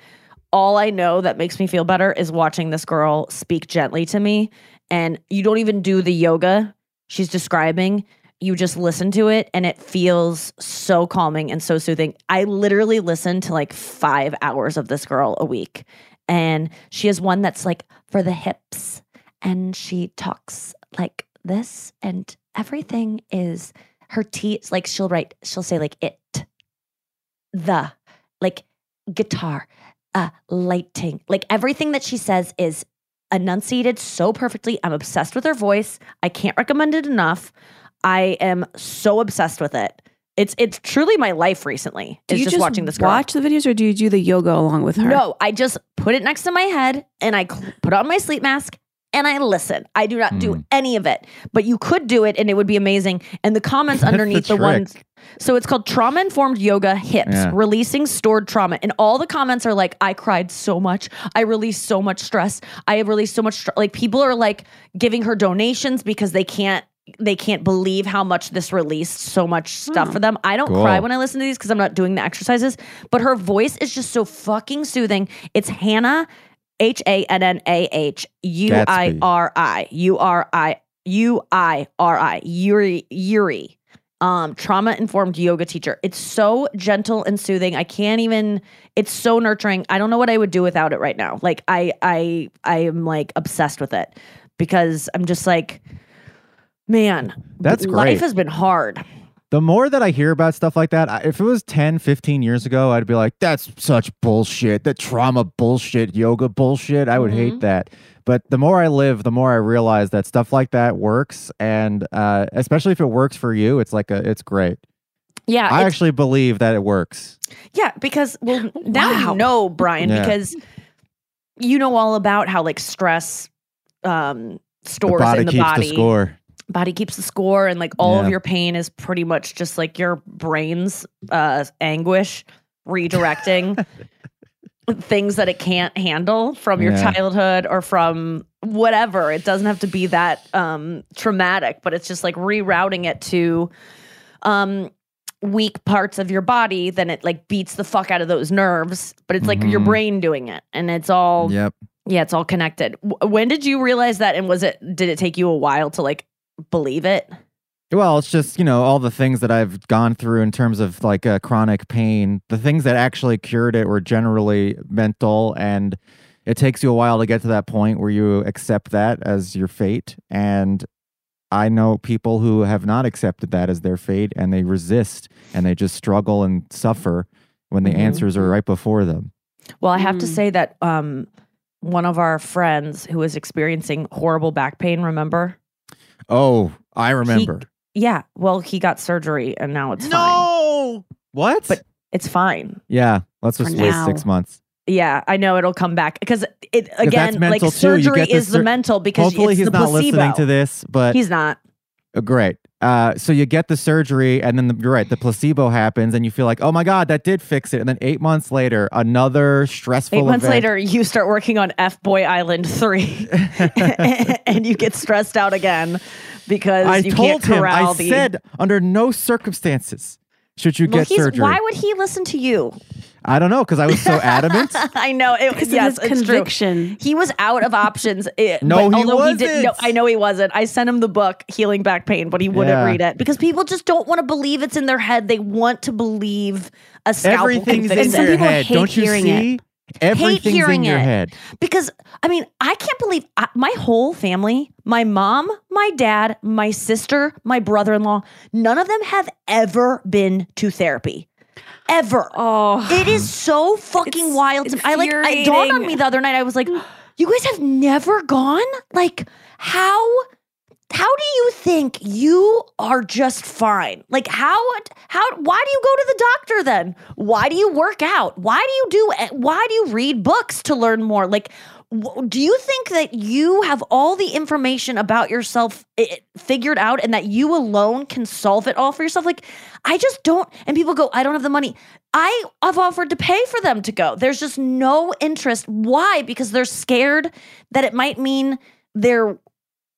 Speaker 6: all I know that makes me feel better is watching this girl speak gently to me. And you don't even do the yoga she's describing. You just listen to it and it feels so calming and so soothing. I literally listen to like five hours of this girl a week. And she has one that's like for the hips. And she talks like this. And everything is her teeth. Like she'll write, she'll say like it, the, like guitar, uh, lighting. Like everything that she says is enunciated so perfectly. I'm obsessed with her voice. I can't recommend it enough. I am so obsessed with it. It's it's truly my life recently.
Speaker 4: Do
Speaker 6: Is
Speaker 4: you
Speaker 6: just,
Speaker 4: just
Speaker 6: watching this girl.
Speaker 4: watch the videos or do you do the yoga along with her?
Speaker 6: No, I just put it next to my head and I cl- put on my sleep mask and I listen. I do not do
Speaker 7: Mm.
Speaker 6: any of it, but you could do it and it would be amazing. And the comments underneath the,
Speaker 7: trick.
Speaker 6: ones. So it's called Trauma Informed Yoga Hips,
Speaker 7: Yeah.
Speaker 6: releasing stored trauma. And all the comments are like, I cried so much. I released so much stress. I have released so much. Str-. Like people are like giving her donations because they can't. They can't believe how much this released so much stuff for them. I don't
Speaker 7: Cool.
Speaker 6: cry when I listen to these because I'm not doing the exercises, but her voice is just so fucking soothing. It's Hannah, H A N N A H U I R I U R I U I R I Yuri Yuri. Um, trauma informed yoga teacher. It's so gentle and soothing. I can't even. It's so nurturing. I don't know what I would do without it right now. Like I, I, I am like obsessed with it because I'm just like, man,
Speaker 7: That's great.
Speaker 6: life has been hard.
Speaker 7: The more that I hear about stuff like that, if it was 10, 15 years ago, I'd be like, that's such bullshit. That trauma bullshit, yoga bullshit. I would
Speaker 6: Mhm.
Speaker 7: hate that. But the more I live, the more I realize that stuff like that works. And uh, especially if it works for you, it's like a, it's great.
Speaker 6: Yeah,
Speaker 7: I actually believe that it works.
Speaker 6: Yeah, because well now
Speaker 4: Wow.
Speaker 6: you know, Brian,
Speaker 7: Yeah.
Speaker 6: because you know all about how like stress um stores
Speaker 7: the
Speaker 6: in the
Speaker 7: keeps
Speaker 6: body.
Speaker 7: the score.
Speaker 6: Body keeps the score and like all of your pain is pretty much just like your brain's uh anguish redirecting. things that it can't handle from your
Speaker 7: Yeah.
Speaker 6: childhood or from whatever. It doesn't have to be that um, traumatic, but it's just like rerouting it to um, weak parts of your body. Then it like beats the fuck out of those nerves, but it's like your
Speaker 7: Mhm.
Speaker 6: brain doing it, and it's all
Speaker 7: Yep.
Speaker 6: yeah, it's all connected. W- when did you realize that, and was it did it take you a while to like believe it?
Speaker 7: Well, it's just, you know, all the things that I've gone through in terms of like uh, chronic pain. The things that actually cured it were generally mental, and it takes you a while to get to that point where you accept that as your fate. And I know people who have not accepted that as their fate and they resist and they just struggle and suffer when the
Speaker 6: Mhm.
Speaker 7: answers are right before them.
Speaker 6: Well, I have to
Speaker 4: Mm.
Speaker 6: say that um, one of our friends who was experiencing horrible back pain, remember?
Speaker 7: Oh, I remember.
Speaker 6: Yeah. Well, he got surgery and now it's fine.
Speaker 7: no! What?
Speaker 6: But- It's fine.
Speaker 7: yeah, let's just wait
Speaker 4: now.
Speaker 7: six months.
Speaker 6: Yeah, I know it'll come back because it again, like
Speaker 7: mental too. You
Speaker 6: surgery
Speaker 7: get the
Speaker 6: is the
Speaker 7: sur-
Speaker 6: mental because
Speaker 7: Hopefully,
Speaker 6: it's
Speaker 7: he's
Speaker 6: the
Speaker 7: not
Speaker 6: placebo.
Speaker 7: listening to this, but
Speaker 6: He's not.
Speaker 7: Uh, Great. Uh, so you get the surgery, and then the, you're right. The placebo happens, and you feel like, oh my god, that did fix it. And then eight months later, another stressful.
Speaker 6: Eight months
Speaker 7: event-
Speaker 6: later, you start working on F Boy Island three, and you get stressed out again because
Speaker 7: I
Speaker 6: you
Speaker 7: told
Speaker 6: can't
Speaker 7: him.
Speaker 6: corral
Speaker 7: I
Speaker 6: the.
Speaker 7: said under no circumstances should you
Speaker 6: well,
Speaker 7: get surgery.
Speaker 6: why would he listen to you?
Speaker 7: I don't know because I was so adamant.
Speaker 6: I know. It,
Speaker 4: was
Speaker 6: yes,
Speaker 4: of his
Speaker 6: true.
Speaker 4: conviction.
Speaker 6: He was out of options. eh,
Speaker 7: No,
Speaker 6: but
Speaker 7: he
Speaker 6: although he didn't. No,
Speaker 7: wasn't.
Speaker 6: I know he wasn't. I sent him the book Healing Back Pain, but he wouldn't
Speaker 7: Yeah.
Speaker 6: read it because people just don't want to believe it's in their head. They want to believe a scalpel
Speaker 7: Everything's
Speaker 6: can
Speaker 7: in
Speaker 6: fix
Speaker 4: some
Speaker 7: your
Speaker 4: people
Speaker 7: head.
Speaker 4: hate
Speaker 7: Don't you
Speaker 4: hearing
Speaker 7: see?
Speaker 4: it.
Speaker 7: Everything's
Speaker 6: hearing
Speaker 7: in your
Speaker 6: it.
Speaker 7: head.
Speaker 6: because I mean, I can't believe I, my whole family, my mom, my dad, my sister, my brother-in-law, none of them have ever been to therapy. Ever.
Speaker 4: Oh,
Speaker 6: It is so fucking wild. To. I like. It dawned on me the other night. I was like, "You guys have never gone? Like, how? How do you think you are just fine? Like, how? How? Why do you go to the doctor then? Why do you work out? Why do you do? Eh, why do you read books to learn more? Like." Do you think that you have all the information about yourself figured out and that you alone can solve it all for yourself? Like, I just don't. And people go, I don't have the money. I have offered to pay for them to go. There's just no interest. Why? Because they're scared that it might mean they're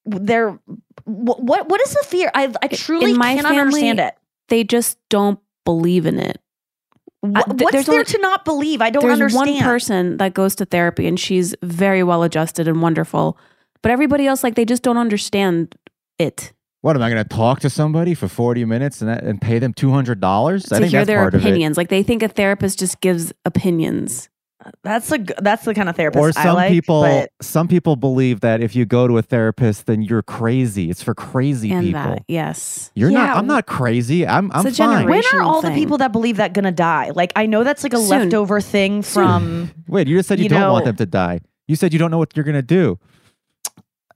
Speaker 6: they're what what is the fear? I I truly cannot
Speaker 4: family,
Speaker 6: understand it.
Speaker 4: they just don't believe in it.
Speaker 6: Uh, Wh-
Speaker 4: I- th-
Speaker 6: What's
Speaker 4: there's
Speaker 6: there
Speaker 4: only-
Speaker 6: to not believe? I don't
Speaker 4: There's
Speaker 6: understand.
Speaker 4: There's one person that goes to therapy and she's very well adjusted and wonderful, but everybody else, like, they just don't understand it.
Speaker 7: What am I going to talk to somebody for forty minutes and that, and pay them two hundred dollars? I
Speaker 4: to
Speaker 7: think
Speaker 4: hear
Speaker 7: that's
Speaker 4: their
Speaker 7: part of it.
Speaker 4: opinions. Like, they think a therapist just gives opinions.
Speaker 6: That's the that's the kind of therapist
Speaker 7: Or
Speaker 6: I
Speaker 7: some
Speaker 6: like.
Speaker 7: people,
Speaker 6: but
Speaker 7: some people believe that if you go to a therapist, then you're crazy. It's for crazy
Speaker 4: and
Speaker 7: people.
Speaker 4: that, yes.
Speaker 7: You're
Speaker 6: Yeah,
Speaker 7: not. I'm not crazy. I'm. I'm
Speaker 4: a
Speaker 7: fine.
Speaker 6: when are
Speaker 4: generational
Speaker 6: all the people that believe that gonna die? Like I know that's like a
Speaker 4: Soon.
Speaker 6: leftover thing from
Speaker 7: Wait, you just said you,
Speaker 6: You
Speaker 7: don't want them to die. You said you don't know what you're gonna do.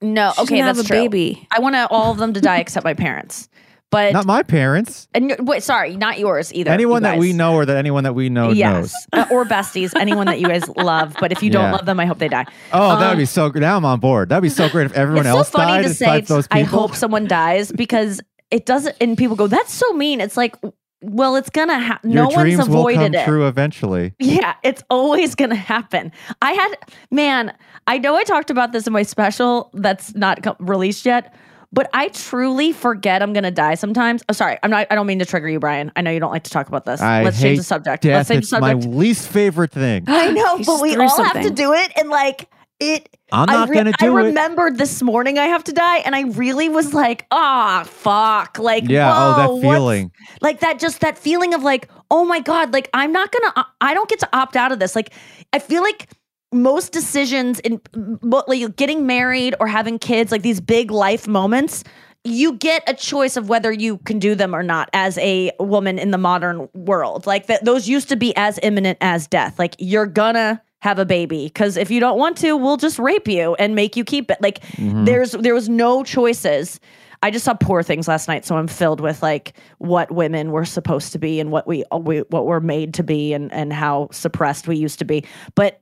Speaker 6: no.
Speaker 4: She's
Speaker 6: okay,
Speaker 4: gonna
Speaker 6: that's
Speaker 4: have a
Speaker 6: true.
Speaker 4: baby.
Speaker 6: I want all of them to die except my parents. But
Speaker 7: Not my parents.
Speaker 6: and wait, sorry, not yours either.
Speaker 7: anyone that we know or that anyone that we know knows.
Speaker 6: yes, Uh, or besties, anyone that you guys love. But if you don't
Speaker 7: Yeah.
Speaker 6: love them, I hope they die.
Speaker 7: Oh, that would
Speaker 6: Um,
Speaker 7: be so good. Now I'm on board. That'd be so great if everyone else died.
Speaker 6: it's so funny
Speaker 7: died
Speaker 6: to say.
Speaker 7: those
Speaker 6: I hope someone dies because it doesn't. And people go, "That's so mean." It's like, well, it's gonna happen. No one's
Speaker 7: dreams will come
Speaker 6: it.
Speaker 7: true eventually.
Speaker 6: Yeah, it's always to happen. I had, man, I know I talked about this in my special that's not co- released yet, but I truly forget I'm going to die sometimes. Oh, sorry, I'm not, I don't mean to trigger you, Brian. I know you don't like to talk about this.
Speaker 7: I
Speaker 6: Let's change the subject.
Speaker 7: Death.
Speaker 6: Let's change
Speaker 7: It's
Speaker 6: the
Speaker 7: my
Speaker 6: subject.
Speaker 7: least favorite thing.
Speaker 6: I know, but we
Speaker 4: threw
Speaker 6: all have to do it. And like, it,
Speaker 7: I'm not
Speaker 6: re-
Speaker 7: gonna do
Speaker 6: I
Speaker 7: it.
Speaker 6: I remembered this morning I have to die, and I really was like, ah, fuck. Like,
Speaker 7: Yeah.
Speaker 6: whoa,
Speaker 7: oh, that feeling.
Speaker 6: like that just that feeling of like oh my god like i'm not gonna i don't get to opt out of this like i feel like most decisions in like getting married or having kids like these big life moments you get a choice of whether you can do them or not as a woman in the modern world like that those used to be as imminent as death like you're gonna have a baby because if you don't want to we'll just rape you and make you keep it like
Speaker 7: Mm-hmm.
Speaker 6: there's there was no choices I just saw poor things last night, so I'm filled with like what women were supposed to be and what we, we what we're made to be and and how suppressed we used to be. But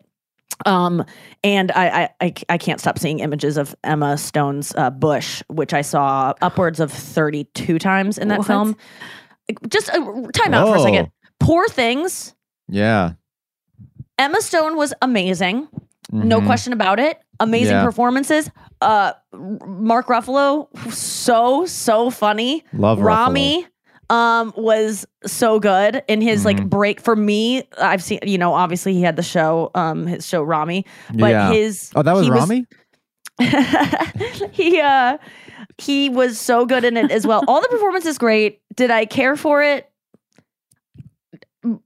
Speaker 6: um, and I I I, I can't stop seeing images of Emma Stone's uh, Bush, which I saw upwards of 32 times in that
Speaker 4: What?
Speaker 6: film. Just uh, time out for a second. Poor things.
Speaker 7: Yeah.
Speaker 6: Emma Stone was amazing. No
Speaker 7: Mhm.
Speaker 6: question about it. Amazing
Speaker 7: Yeah.
Speaker 6: performances. Uh, Mark Ruffalo, so so funny.
Speaker 7: Love Ruffalo.
Speaker 6: Um was so good in his like
Speaker 7: Mhm.
Speaker 6: break for me i've seen you know obviously he had the show um his show Ramy but
Speaker 7: Yeah.
Speaker 6: his
Speaker 7: Oh, that was Ramy?
Speaker 6: he uh he was so good in it as well all the performance is great did i care for it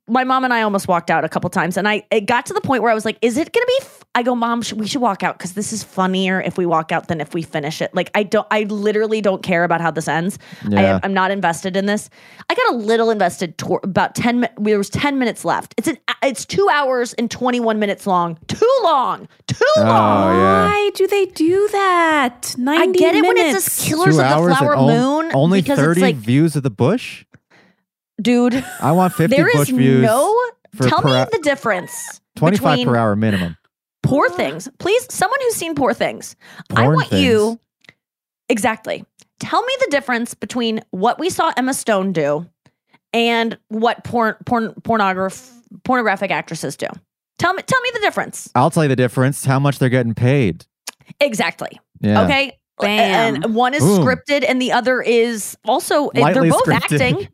Speaker 6: my mom and I almost walked out a couple times, and I it got to the point where I was like, "Is it gonna be?" F-? I go, "Mom, sh- we should walk out because this is funnier if we walk out than if we finish it." Like, I don't, I literally don't care about how this ends. I
Speaker 7: Yeah.
Speaker 6: am, I'm not invested in this. I got a little invested. Tor- about ten. mi- There was ten minutes left. It's an. It's two hours and twenty one minutes long. Too long. Too
Speaker 7: Oh,
Speaker 6: long.
Speaker 7: yeah.
Speaker 4: Why do they do that? 90
Speaker 6: I get it when
Speaker 4: minutes.
Speaker 6: it's a Killers
Speaker 7: Two
Speaker 6: of the
Speaker 7: hours and
Speaker 6: Flower
Speaker 7: on-
Speaker 6: Moon
Speaker 7: Only
Speaker 6: because
Speaker 7: 30
Speaker 6: it's like,
Speaker 7: views of the bush?
Speaker 6: dude,
Speaker 7: I want 50
Speaker 6: there
Speaker 7: bush
Speaker 6: is
Speaker 7: views.
Speaker 6: no. Tell
Speaker 7: per
Speaker 6: me
Speaker 7: hou-
Speaker 6: the difference.
Speaker 7: 25
Speaker 6: between
Speaker 7: per hour minimum.
Speaker 6: Poor things. Please, someone who's seen Poor Things. I want
Speaker 7: things.
Speaker 6: you exactly. Tell me the difference between what we saw Emma Stone do and what porn porn pornograph pornographic actresses do. Tell me tell me the difference.
Speaker 7: I'll tell you the difference how much they're getting paid.
Speaker 6: Exactly.
Speaker 7: Yeah.
Speaker 6: Okay.
Speaker 4: Bam.
Speaker 6: And one is
Speaker 7: Boom.
Speaker 6: scripted and the other is also eh, they're
Speaker 7: Lightly
Speaker 6: both
Speaker 7: scripted.
Speaker 6: acting.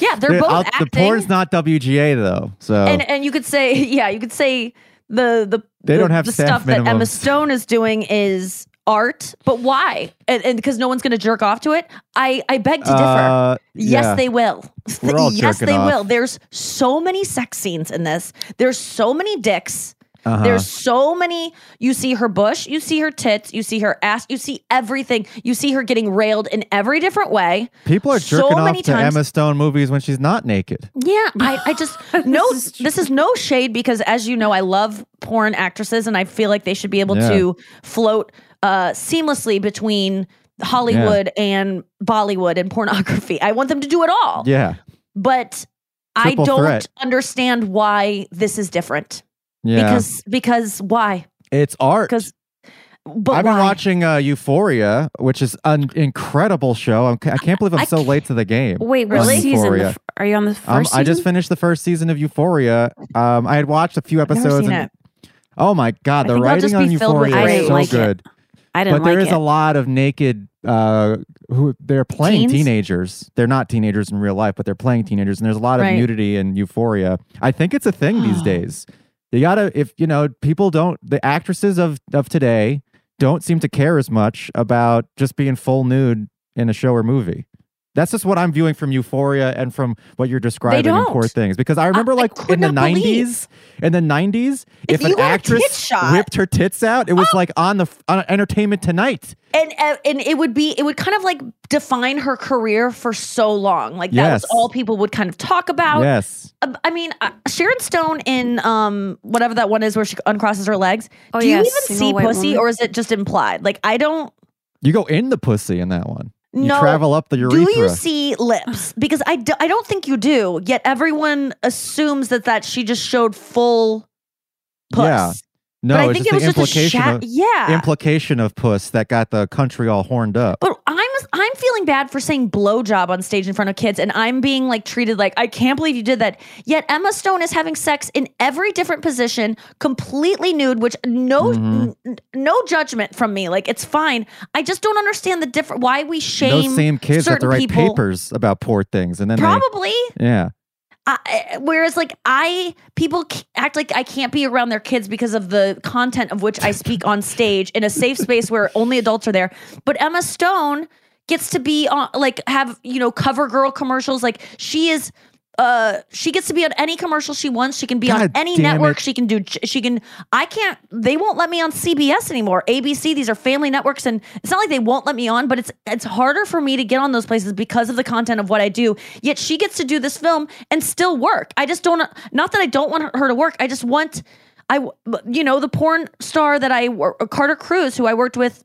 Speaker 6: Yeah, they're
Speaker 7: The-
Speaker 6: both
Speaker 7: I'll-
Speaker 6: acting.
Speaker 7: The porn's not WGA though. So
Speaker 6: and and you could say yeah you could say the the
Speaker 7: They
Speaker 6: the-
Speaker 7: don't have
Speaker 6: the stuff that Emma. Stone is doing is art but why? And because no one's going to jerk off to it? I I beg to differ.
Speaker 7: Uh,
Speaker 6: yes
Speaker 7: yeah.
Speaker 6: they will. Yes they
Speaker 7: off.
Speaker 6: will. There's so many sex scenes in this. There's so many dicks
Speaker 7: Uh-huh.
Speaker 6: there's so many you see her bush you see her tits you see her ass you see everything you see her getting railed in every different way
Speaker 7: People are
Speaker 6: so
Speaker 7: jerking off to
Speaker 6: times.
Speaker 7: Emma Stone movies when she's not naked.
Speaker 6: Yeah, I, I just no.
Speaker 4: This is
Speaker 6: this is no shade because, as you know, I love porn actresses, and I feel like they should be able
Speaker 7: Yeah.
Speaker 6: to float uh, seamlessly between Hollywood and Bollywood and pornography. I want them to do it all,
Speaker 7: Yeah.
Speaker 6: but I don't
Speaker 7: threat.
Speaker 6: understand why this is different.
Speaker 7: Yeah.
Speaker 6: Because because why?
Speaker 7: it's art.
Speaker 6: Because but
Speaker 7: I've been
Speaker 6: why?
Speaker 7: watching uh, Euphoria, which is an incredible show. I'm, I can't believe I'm
Speaker 6: I
Speaker 7: so late to the game.
Speaker 4: Wait,
Speaker 6: Really?
Speaker 4: season? The f- Are you on the first
Speaker 7: Um,
Speaker 4: season?
Speaker 7: I just finished the first season of Euphoria. Um, I had watched a few
Speaker 6: never
Speaker 7: episodes.
Speaker 6: seen
Speaker 7: and-
Speaker 6: it.
Speaker 7: Oh my god, the
Speaker 6: think I'll just
Speaker 7: writing on
Speaker 6: be filled with
Speaker 7: Euphoria is so
Speaker 4: I didn't like it.
Speaker 7: good.
Speaker 4: I didn't
Speaker 7: But there
Speaker 4: like
Speaker 7: is
Speaker 4: it.
Speaker 7: a lot of naked uh who they're playing
Speaker 6: Teens?
Speaker 7: teenagers. They're not teenagers in real life, but they're playing teenagers and there's a lot of
Speaker 6: Right.
Speaker 7: nudity in Euphoria. I think it's a thing these days. You got to if you know, people don't the actresses of of today don't seem to care as much about just being full nude in a show or movie. That's just what I'm viewing from Euphoria and from what you're describing in Poor
Speaker 6: don't.
Speaker 7: Things. Because I remember,
Speaker 6: I
Speaker 7: like
Speaker 6: could
Speaker 7: in the
Speaker 6: not believe.
Speaker 7: '90s, in the '90s,
Speaker 6: If
Speaker 7: if, an
Speaker 6: had a tit
Speaker 7: actress
Speaker 6: shot- Oh.
Speaker 7: whipped her tits out, it was like on the on Entertainment Tonight.
Speaker 6: and uh, and it would be it would kind of like define her career for so long like that was all people would kind of talk about
Speaker 7: yes,
Speaker 6: Uh, i mean uh, sharon stone in um whatever that one is where she uncrosses her legs
Speaker 4: Oh,
Speaker 6: do
Speaker 4: yeah,
Speaker 6: you even
Speaker 4: Single
Speaker 6: see pussy
Speaker 4: Woman.
Speaker 6: or is it just implied like i don't
Speaker 7: you go in the pussy in that one. You
Speaker 6: know
Speaker 7: travel up the urethra.
Speaker 6: do you see lips because I, do, I don't think you do yet everyone assumes that that she just showed full puss
Speaker 7: Yeah. no,
Speaker 6: but i
Speaker 7: it's
Speaker 6: think it was
Speaker 7: the
Speaker 6: just a
Speaker 7: implication of
Speaker 6: yeah
Speaker 7: implication of puss that got the country all horned up.
Speaker 6: But I'm feeling bad for saying blowjob on stage in front of kids, and I'm being like treated like I can't believe you did that. Yet Emma Stone is having sex in every different position, completely nude, which no
Speaker 7: Mhm.
Speaker 6: n- no judgment from me. Like it's fine. I just don't understand the different why we shame
Speaker 7: Those same kids have to
Speaker 6: certain
Speaker 7: write
Speaker 6: people.
Speaker 7: papers about poor things, and then
Speaker 6: Probably.
Speaker 7: they, yeah,
Speaker 6: I, whereas like I people act like I can't be around their kids because of the content of which I speak on stage in a safe space where only adults are there. But Emma Stone gets to be on like have you know cover girl commercials. Like she is uh she gets to be on any commercial she wants. She can be on any network.
Speaker 7: it.
Speaker 6: she can do she can i can't they won't let me on cbs anymore. Abc these are family networks and it's not like they won't let me on but it's it's harder for me to get on those places because of the content of what i do. Yet she gets to do this film and still work. I just don't not that i don't want her to work. I just want i you know the porn star that i carter cruz who i worked with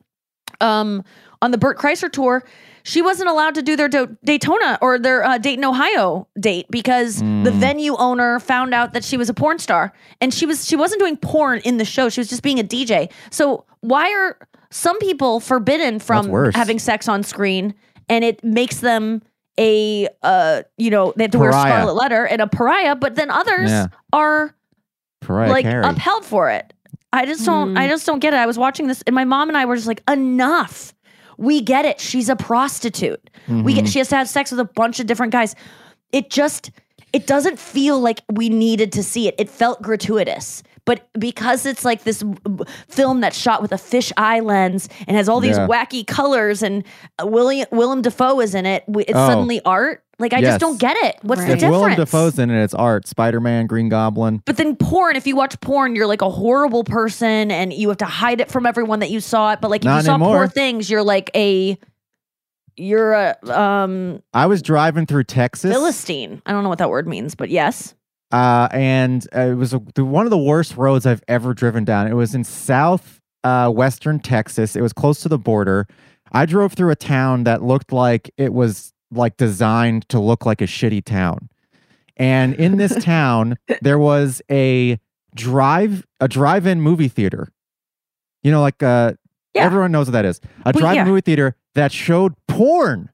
Speaker 6: um on the Bert Kreischer tour, she wasn't allowed to do their Do- Daytona or their uh, Dayton, Ohio date because the venue owner found out that she was a porn star and she was she wasn't doing porn in the show. She was just being a DJ. So why are some people forbidden from having sex on screen and it makes them a uh you know they have to wear a scarlet letter and a pariah, but then others
Speaker 7: Yeah.
Speaker 6: are
Speaker 7: Pariah
Speaker 6: like
Speaker 7: Carey.
Speaker 6: upheld for it. I just don't. I just don't get it. I was watching this, and my mom and I were just like, enough. We get it. She's a prostitute. We get.
Speaker 7: Mhm.
Speaker 6: She has to have sex with a bunch of different guys. It just. It doesn't feel like we needed to see it. It felt gratuitous. But because it's like this film that's shot with a fish eye lens and has all these
Speaker 7: Yeah.
Speaker 6: wacky colors, and uh, William Willem Dafoe is in it, it's
Speaker 7: Oh.
Speaker 6: suddenly art. Like I
Speaker 7: Yes.
Speaker 6: just don't get it. What's the
Speaker 4: Right.
Speaker 7: if Willem
Speaker 6: difference?
Speaker 7: Dafoe's in it, it's art. Spider Man, Green Goblin.
Speaker 6: But then porn, if you watch porn, you're like a horrible person and you have to hide it from everyone that you saw it. But like if
Speaker 7: Not
Speaker 6: you saw poor things, you're like a you're a um
Speaker 7: I was driving through Texas.
Speaker 6: Philistine. I don't know what that word means, but yes.
Speaker 7: Uh, and uh, it was a, the, one of the worst roads I've ever driven down. It was in south uh, western Texas. It was close to the border. I drove through a town that looked like it was like designed to look like a shitty town. And in this town, there was a drive a drive-in movie theater. You know, like uh,
Speaker 6: Yeah.
Speaker 7: everyone knows what that is. A
Speaker 6: Well,
Speaker 7: drive-in
Speaker 6: yeah.
Speaker 7: movie theater that showed porn.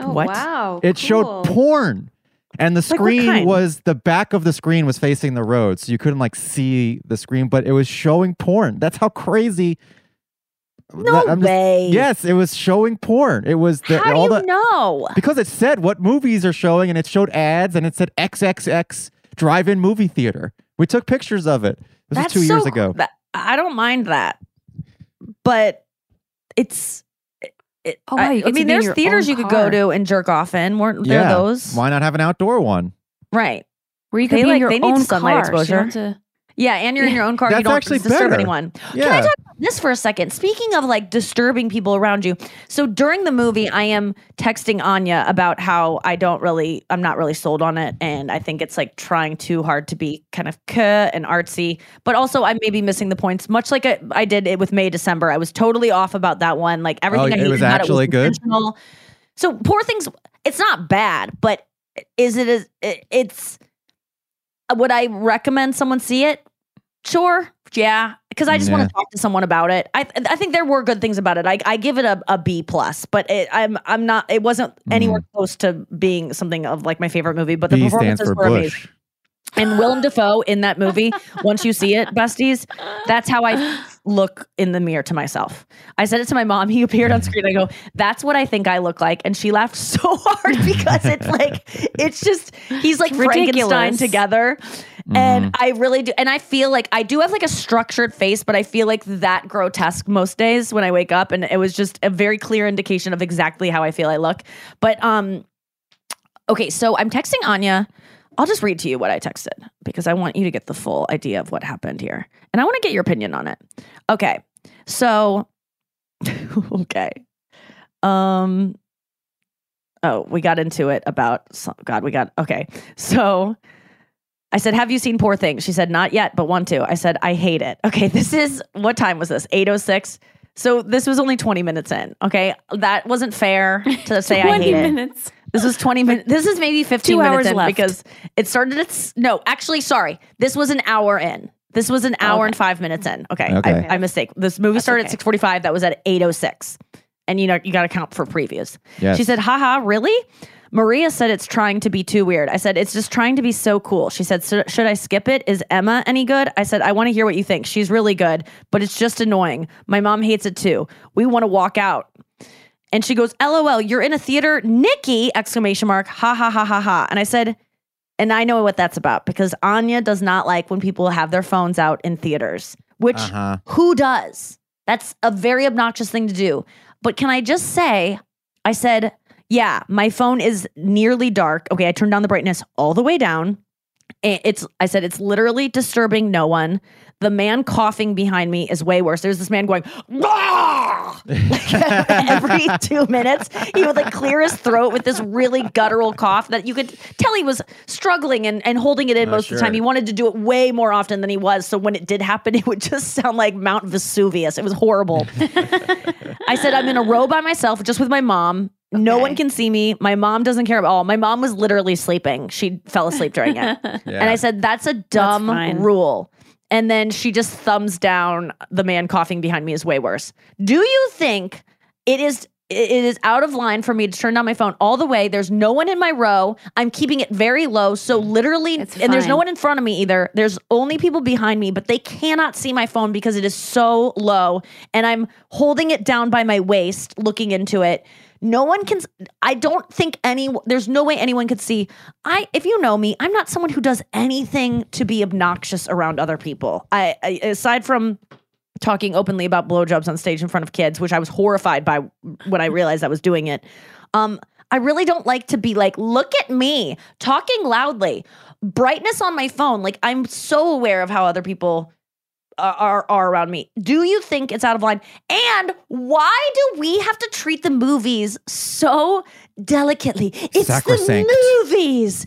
Speaker 4: Oh
Speaker 6: What?
Speaker 4: wow!
Speaker 7: It showed porn. And the screen
Speaker 6: kind?
Speaker 7: was the back of the screen was facing the road, so you couldn't like see the screen, but it was showing porn. That's how crazy.
Speaker 6: No
Speaker 7: that- I'm just-
Speaker 6: way.
Speaker 7: yes, it was showing porn. It was the,
Speaker 6: How do
Speaker 7: all
Speaker 6: you
Speaker 7: the
Speaker 6: know?
Speaker 7: because it said what movies are showing, and it showed ads, and it said XXX drive-in movie theater. We took pictures of it. This
Speaker 6: That's
Speaker 7: was two years
Speaker 6: so-
Speaker 7: ago.
Speaker 6: that- I don't mind that. But it's it,
Speaker 4: Oh, wow,
Speaker 6: I,
Speaker 4: you
Speaker 6: I mean, there's theaters you could go to and jerk off in. Weren't there
Speaker 7: yeah,
Speaker 6: those?
Speaker 7: why not have an outdoor one?
Speaker 6: Right.
Speaker 4: Where you could
Speaker 6: They,
Speaker 4: be
Speaker 6: like-
Speaker 4: in your
Speaker 6: they need sunlight
Speaker 4: car, so you
Speaker 6: exposure.
Speaker 4: have to-
Speaker 6: Yeah, and you're in your own car. you don't
Speaker 7: actually
Speaker 6: disturb
Speaker 7: better.
Speaker 6: anyone. Can I talk about this for a second? Speaking of like disturbing people around you. So during the movie, I am texting Anya about how I don't really, I'm not really sold on it. And I think it's like trying too hard to be kind of k and artsy. But also, I may be missing the points, much like I, I did it with May December. I was totally off about that one. Like oh, everything
Speaker 7: Oh,
Speaker 6: I
Speaker 7: it was actually
Speaker 6: it was
Speaker 7: good?
Speaker 6: So poor things, it's not bad, but is it, is it it's, would I recommend someone see it? Sure. Yeah. Because I just want to talk to someone about it. I I think there were good things about it. I, I give it a, a B plus, but it, I'm I'm not. It wasn't anywhere mm. close to being something of like my favorite movie. But the.
Speaker 7: B
Speaker 6: performances
Speaker 7: for
Speaker 6: were amazing. And Willem Dafoe in that movie, once you see it, besties, that's how I look in the mirror to myself. I said it to my mom. He appeared on screen. I go, "That's what I think I look like," and she laughed so hard because it's like it's just he's like
Speaker 4: It's
Speaker 6: Frankenstein
Speaker 4: ridiculous.
Speaker 6: together. And I really do. And I feel like I do have like a structured face, but I feel like that grotesque most days when I wake up. And it was just a very clear indication of exactly how I feel I look. But, um, okay, so I'm texting Anya. I'll just read to you what I texted because I want you to get the full idea of what happened here. And I want to get your opinion on it. Okay. So, okay. Um, oh, we got into it about, some, God, we got, okay. So, I said, Have you seen Poor Things? She said, Not yet, but want to. I said, I hate it. Okay, this is what time was this? 806. So this was only 20 minutes in. Okay. That wasn't fair to say I
Speaker 4: 20
Speaker 6: hate it.
Speaker 4: Minutes.
Speaker 6: This was 20 minutes. This is maybe 15
Speaker 4: Two
Speaker 6: minutes
Speaker 4: hours
Speaker 6: in
Speaker 4: left.
Speaker 6: because it started at, s- no, actually, sorry. This was an hour in. This was an hour
Speaker 4: Okay.
Speaker 6: and five minutes in. Okay.
Speaker 7: Okay.
Speaker 6: I, I mistake. This movie
Speaker 4: That's
Speaker 6: started
Speaker 4: okay.
Speaker 6: at 645. That was at 806. And you know, you got to count for previews.
Speaker 7: Yes.
Speaker 6: She said, haha, really? Maria said it's trying to be too weird. I said, it's just trying to be so cool. She said, "So- should I skip it? Is Emma any good? I said, I want to hear what you think. She's really good, but it's just annoying. My mom hates it too. We want to walk out. And she goes, LOL, you're in a theater. Nikki, exclamation mark, ha ha ha ha ha. And I said, and I know what that's about because Anya does not like when people have their phones out in theaters, which
Speaker 7: Uh-huh.
Speaker 6: who does? That's a very obnoxious thing to do. But can I just say, I said, yeah, my phone is nearly dark. Okay, I turned down the brightness all the way down. It's I said it's literally disturbing no one. The man coughing behind me is way worse. There's this man going like every two minutes. He would like clear his throat with this really guttural cough that you could tell he was struggling and, and holding it in
Speaker 7: Oh,
Speaker 6: most of the time. He wanted to do it way more often than he was. So when it did happen, it would just sound like Mount Vesuvius. It was horrible. I said, I'm in a row by myself, just with my mom. No one can see me. My mom doesn't care at all. My mom was literally sleeping. She fell asleep during it. And I said, that's a dumb
Speaker 4: fine.
Speaker 6: rule. And then she just thumbs down the man coughing behind me is way worse. Do you think it is it is out of line for me to turn down my phone all the way. There's no one in my row. I'm keeping it very low. So literally, and there's no one in front of me either. There's only people behind me, but they cannot see my phone because it is so low. And I'm holding it down by my waist, looking into it. No one can, I don't think any, there's no way anyone could see. I, if you know me, I'm not someone who does anything to be obnoxious around other people. I, I aside from talking openly about blowjobs on stage in front of kids, which I was horrified by when I realized I was doing it. Um, I really don't like to be like, look at me talking loudly, brightness on my phone. Like I'm so aware of how other people are, are around me. Do you think it's out of line? And why do we have to treat the movies so delicately? It's
Speaker 7: Sacrosanct.
Speaker 6: the movies.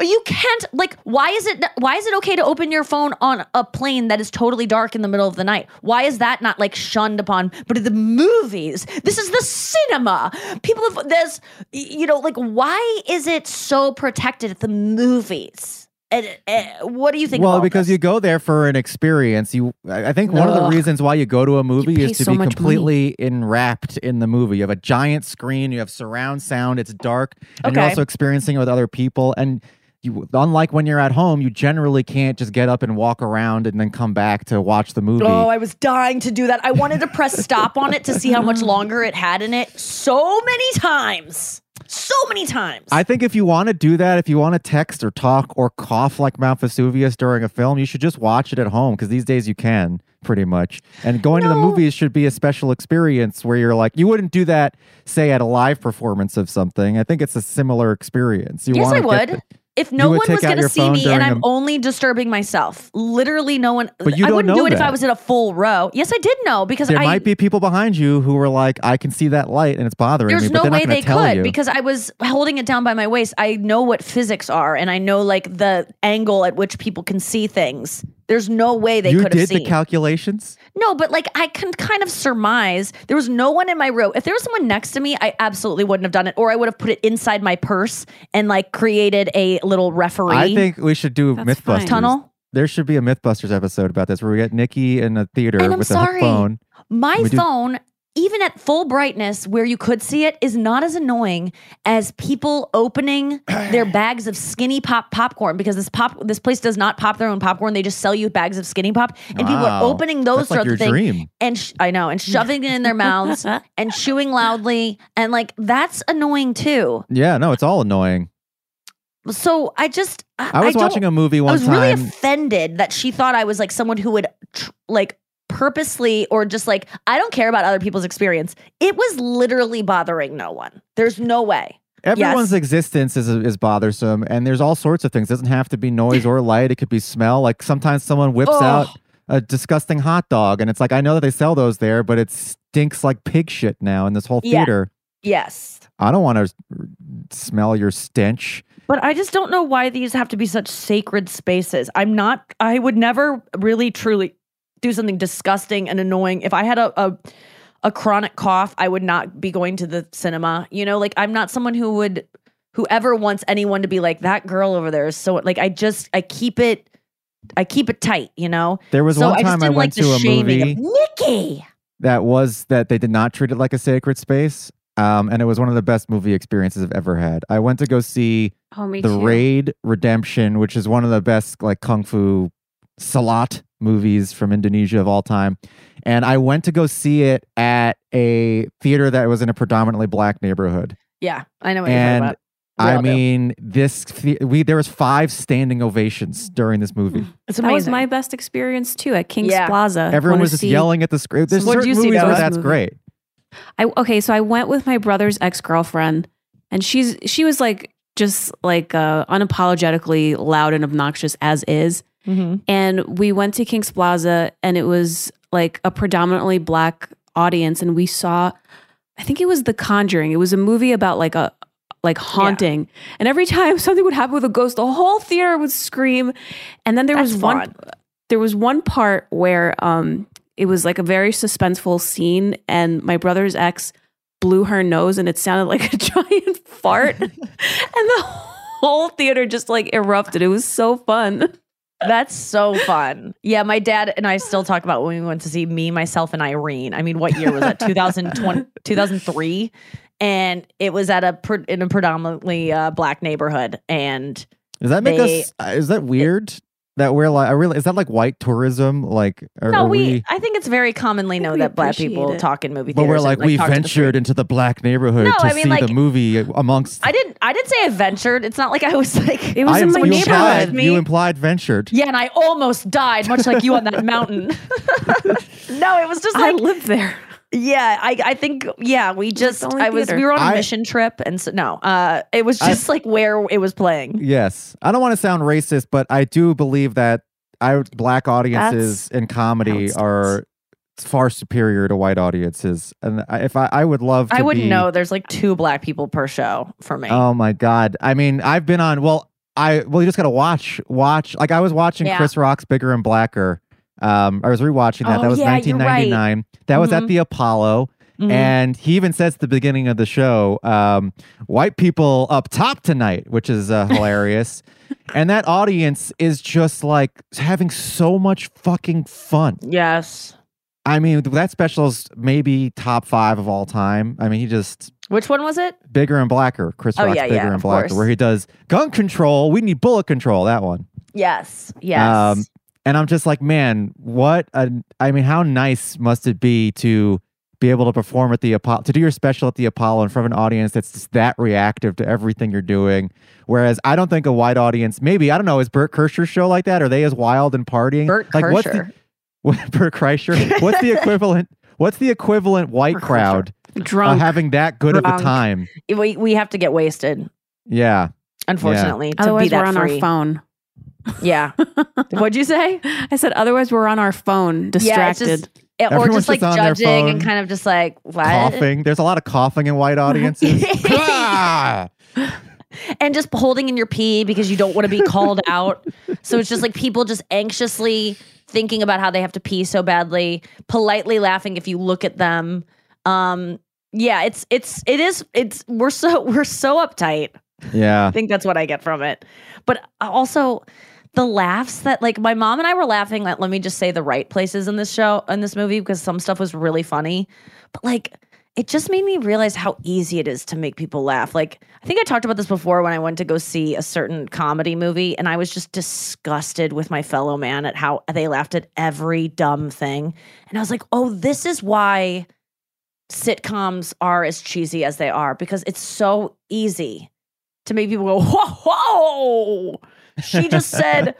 Speaker 6: You can't like. Why is it? Why is it okay to open your phone on a plane that is totally dark in the middle of the night? Why is that not like shunned upon? But the movies, this is the cinema. People have there's you know like why is it so protected at the movies? And, uh, what do you think?
Speaker 7: well,
Speaker 6: about
Speaker 7: because
Speaker 6: this?
Speaker 7: you go there for an experience. You, I I think one of the reasons why you go to a movie is to
Speaker 4: so
Speaker 7: be
Speaker 4: much
Speaker 7: completely enwrapped in the movie. You have a giant screen, you have surround sound, it's dark, and you're also experiencing it with other people. And you, unlike when you're at home, you generally can't just get up and walk around and then come back to watch the movie.
Speaker 6: Oh, I was dying to do that. I wanted to press stop on it to see how much longer it had in it so many times. So many times.
Speaker 7: I think if you want to do that, if you want to text or talk or cough like Mount Vesuvius during a film, you should just watch it at home because these days you can pretty much. And going to the movies should be a special experience where you're like, you wouldn't do that, say, at a live performance of something. I think it's a similar experience. You
Speaker 6: yes, I would.
Speaker 7: the-
Speaker 6: if no one was going to see me and I'm
Speaker 7: a-
Speaker 6: only disturbing myself, literally no one.
Speaker 7: But you
Speaker 6: I wouldn't
Speaker 7: know
Speaker 6: do it if I was in a full row. Yes, I did know because
Speaker 7: there
Speaker 6: I.
Speaker 7: might be people behind you who were like, I can see that light and it's bothering me,
Speaker 6: There's no way they could
Speaker 7: you.
Speaker 6: because I was holding it down by my waist. I know what physics are and I know like the angle at which people can see things. There's no way they could have
Speaker 7: did
Speaker 6: seen.
Speaker 7: the calculations?
Speaker 6: No, but like I can kind of surmise there was no one in my row. If there was someone next to me, I absolutely wouldn't have done it, or I would have put it inside my purse and like created a little referee
Speaker 7: I think we should do
Speaker 4: That's
Speaker 7: Mythbusters.
Speaker 4: fine.
Speaker 6: tunnel.
Speaker 7: There should be a Mythbusters episode about this where we get Nikki in a theater
Speaker 6: And I'm
Speaker 7: with
Speaker 6: sorry.
Speaker 7: a phone.
Speaker 6: My
Speaker 7: We do-
Speaker 6: phone, even at full brightness where you could see it, is not as annoying as people opening their bags of skinny pop popcorn because this pop this place does not pop their own popcorn. They just sell you bags of skinny pop, and people are opening those
Speaker 7: That's like
Speaker 6: throughout
Speaker 7: your
Speaker 6: the thing.
Speaker 7: dream.
Speaker 6: and sh- I know, and shoving it in their mouths and chewing loudly, and like that's annoying too.
Speaker 7: Yeah, no, it's all annoying.
Speaker 6: So I just I,
Speaker 7: I was
Speaker 6: don't-
Speaker 7: watching a movie
Speaker 6: I
Speaker 7: one
Speaker 6: was really offended that she thought I was like someone who would tr- like purposely or just like I don't care about other people's experience. It was literally bothering no one. There's no way.
Speaker 7: Everyone's
Speaker 6: Yes.
Speaker 7: existence is is bothersome, and there's all sorts of things. It doesn't have to be noise or light. It could be smell. Like sometimes someone whips
Speaker 6: Ugh.
Speaker 7: out a disgusting hot dog, and it's like I know that they sell those there, but it stinks like pig shit now in this whole
Speaker 6: Yeah.
Speaker 7: theater.
Speaker 6: Yes.
Speaker 7: I don't want to smell your stench.
Speaker 6: But I just don't know why these have to be such sacred spaces. I'm not I would never really truly do something disgusting and annoying. If I had a, a a chronic cough, I would not be going to the cinema. You know, like I'm not someone who would whoever wants anyone to be like that girl over there is so like I just I keep it I keep it tight, you know.
Speaker 7: There was
Speaker 6: so
Speaker 7: one time I,
Speaker 6: didn't
Speaker 7: went
Speaker 6: like the
Speaker 7: to a movie
Speaker 6: of Nikki.
Speaker 7: that was that they did not treat it like a sacred space. Um, and it was one of the best movie experiences I've ever had. I went to go see
Speaker 4: Oh,
Speaker 7: The
Speaker 4: too.
Speaker 7: Raid Redemption, which is one of the best like kung fu silat movies from Indonesia of all time. And I went to go see it at a theater that was in a predominantly black neighborhood.
Speaker 6: Yeah, I know what you're
Speaker 7: And
Speaker 6: talking about. We
Speaker 7: I
Speaker 6: all do.
Speaker 7: mean, this the- we there was five standing ovations during this movie.
Speaker 6: it's
Speaker 4: That
Speaker 6: amazing.
Speaker 4: was my best experience too at King's
Speaker 6: Yeah.
Speaker 4: Plaza.
Speaker 7: Everyone
Speaker 4: Wanna
Speaker 7: was just
Speaker 4: see-
Speaker 7: yelling at the screen. There's
Speaker 6: What'd
Speaker 7: certain
Speaker 6: you see,
Speaker 7: movies where that's
Speaker 4: Movie.
Speaker 7: great.
Speaker 4: I okay, so I went with my brother's ex girlfriend, and she's she was like just like uh, unapologetically loud and obnoxious as is.
Speaker 6: Mhm.
Speaker 4: And we went to King's Plaza, and it was like a predominantly black audience, and we saw, I think it was The Conjuring. It was a movie about like a like haunting, and every time something would happen with a ghost, the whole theater would scream. And then there was one
Speaker 6: fun.
Speaker 4: there was one part where um it was like a very suspenseful scene and my brother's ex blew her nose and it sounded like a giant fart and the whole theater just like erupted it was so fun
Speaker 6: That's so fun. Yeah, my dad and I still talk about when we went to see me, myself, and Irene. I mean, what year was that? 2020, 2003. And it was at a in a predominantly uh, black neighborhood. And
Speaker 7: Does that make
Speaker 6: They-
Speaker 7: us? uh, Is that weird? That we're like, I really is that like white tourism? Like, are,
Speaker 6: no,
Speaker 7: are
Speaker 6: we,
Speaker 7: we?
Speaker 6: I think it's very commonly known that black people
Speaker 4: it.
Speaker 6: talk in movie theaters.
Speaker 7: But we're
Speaker 6: and,
Speaker 7: like, we
Speaker 6: talk to the
Speaker 7: ventured into the black neighborhood
Speaker 6: No,
Speaker 7: to
Speaker 6: I mean,
Speaker 7: see
Speaker 6: like-
Speaker 7: the movie amongst.
Speaker 6: I didn't. I didn't say I ventured. It's not like I was like.
Speaker 4: It was
Speaker 7: I
Speaker 4: in my
Speaker 7: you
Speaker 4: neighborhood.
Speaker 7: implied,
Speaker 6: Me?
Speaker 7: you implied ventured.
Speaker 6: Yeah, and I almost died, much like you on that mountain. no, it was just like
Speaker 4: I lived there.
Speaker 6: Yeah, I, I think yeah, we just
Speaker 4: the
Speaker 6: I was
Speaker 4: theater.
Speaker 6: we were on a
Speaker 7: I-
Speaker 6: mission trip and so no, uh it was
Speaker 7: I-
Speaker 6: just like where it was playing.
Speaker 7: Yes, I don't want to sound racist, but I do believe that I black audiences in comedy are far superior to white audiences, and if I, I would love, to
Speaker 6: I wouldn't
Speaker 7: be-
Speaker 6: know there's like two black people per show for me.
Speaker 7: Oh my god! I mean, I've been on. Well, I well, you just gotta watch, watch. Like I was watching
Speaker 6: Yeah.
Speaker 7: Chris Rock's Bigger and Blacker. Um, I was rewatching that.
Speaker 6: Oh,
Speaker 7: that was
Speaker 6: yeah, you're right.
Speaker 7: 1999. That was at the Apollo.
Speaker 6: Mhm.
Speaker 7: And he even says at the beginning of the show, um, white people up top tonight, which is uh, hilarious. and that audience is just like having so much fucking fun.
Speaker 6: yes.
Speaker 7: I mean, that special's maybe top five of all time. I mean, he just
Speaker 6: Which one was it?
Speaker 7: bigger and blacker. Chris
Speaker 6: Oh,
Speaker 7: Rock's
Speaker 6: yeah,
Speaker 7: bigger
Speaker 6: yeah,
Speaker 7: and blacker,
Speaker 6: course.
Speaker 7: where he does gun control. We need bullet control. That one.
Speaker 6: Yes. Yes.
Speaker 7: Um, and I'm just like, man, what? A, I mean, how nice must it be to be able to perform at the Apollo, to do your special at the Apollo in front of an audience that's just that reactive to everything you're doing. Whereas I don't think a white audience, maybe I don't know, is Bert Kreischer's show like that? Are they as wild and partying?
Speaker 6: Bert
Speaker 7: like what's
Speaker 6: Kreischer.
Speaker 7: the what, Bert Kreischer? What's the equivalent? What's the equivalent white
Speaker 4: Bert Kreischer.
Speaker 7: crowd uh,
Speaker 4: Drunk.
Speaker 7: having that good of a time?
Speaker 6: we we have to get wasted,
Speaker 7: Yeah.
Speaker 6: unfortunately, to be
Speaker 4: Otherwise,
Speaker 6: that
Speaker 4: we're on
Speaker 6: free.
Speaker 4: our phone.
Speaker 6: Yeah. What'd you say?
Speaker 4: I said, otherwise, we're on our phone,
Speaker 6: Yeah,
Speaker 4: distracted.
Speaker 6: just Yeah, or
Speaker 7: Everyone's
Speaker 6: just like
Speaker 7: just on their
Speaker 6: judging and kind of just like what?
Speaker 7: Coughing. There's a lot of coughing in white audiences.
Speaker 6: And just holding in your pee because you don't want to be called out. So it's just like people just anxiously thinking about how they have to pee so badly, politely laughing if you look at them. Um yeah, it's it's it is it's we're so we're so uptight.
Speaker 7: yeah.
Speaker 6: I think that's what I get from it. But also the laughs that like my mom and I were laughing at let me just say the right places in this show in this movie because some stuff was really funny. But like it just made me realize how easy it is to make people laugh. Like I think I talked about this before when I went to go see a certain comedy movie and I was just disgusted with my fellow man at how they laughed at every dumb thing. And I was like, "Oh, this is why sitcoms are as cheesy as they are because it's so easy to make people go, whoa, whoa. She just said,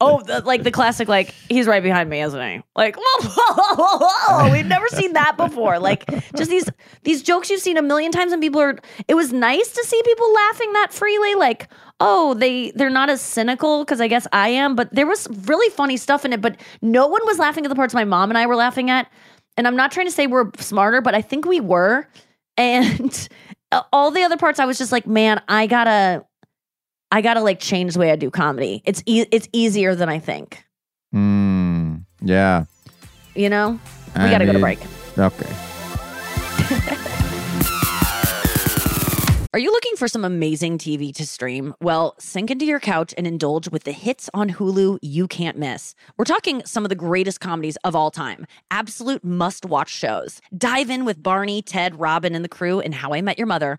Speaker 6: oh, the, like the classic, like, he's right behind me, isn't he? Like, whoa, whoa, whoa. We've never seen that before. Like, just these these jokes you've seen a million times, and people are. It was nice to see people laughing that freely. Like, oh, they they're not as cynical because I guess I am, but there was really funny stuff in it. But no one was laughing at the parts my mom and I were laughing at. And I'm not trying to say we're smarter, but I think we were. And all the other parts, I was just like, man, I gotta, I gotta like change the way I do comedy. It's e- it's easier than I think.
Speaker 7: Mm, yeah.
Speaker 6: You know, we
Speaker 7: I
Speaker 6: gotta go to break.
Speaker 7: Okay.
Speaker 6: Are you looking for some amazing TV to stream? Well, sink into your couch and indulge with the hits on Hulu you can't miss. We're talking some of the greatest comedies of all time, absolute must watch shows. Dive in with Barney, Ted, Robin, and the crew in How I Met Your Mother.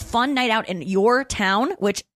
Speaker 6: fun night out in your town, which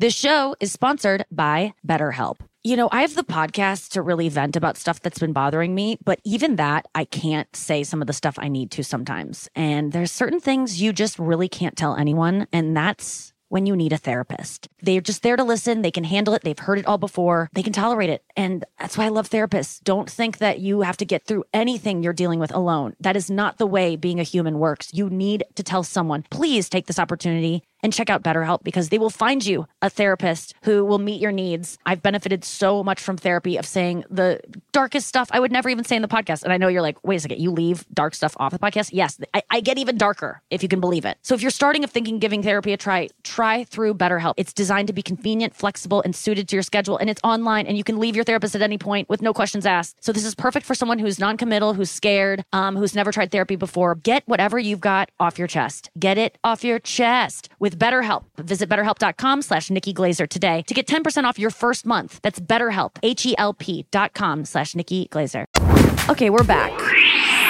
Speaker 6: This show is sponsored by BetterHelp. You know, I have the podcast to really vent about stuff that's been bothering me, but even that, I can't say some of the stuff I need to sometimes. And there's certain things you just really can't tell anyone. And that's when you need a therapist. They're just there to listen. They can handle it. They've heard it all before. They can tolerate it. And that's why I love therapists. Don't think that you have to get through anything you're dealing with alone. That is not the way being a human works. You need to tell someone, please take this opportunity and check out BetterHelp because they will find you a therapist who will meet your needs. I've benefited so much from therapy of saying the darkest stuff I would never even say in the podcast. And I know you're like, wait a second, you leave dark stuff off the podcast? Yes, I, I get even darker if you can believe it. So if you're starting of thinking giving therapy a try, try through BetterHelp. It's designed to be convenient, flexible, and suited to your schedule. And it's online and you can leave your therapist at any point with no questions asked. So this is perfect for someone who's non-committal, who's scared, um, who's never tried therapy before. Get whatever you've got off your chest. Get it off your chest with BetterHelp. Visit betterhelp.com slash Nikki Glaser today to get 10% off your first month. That's BetterHelp, H-E-L-P dot com slash Nikki Glaser. Okay, we're back.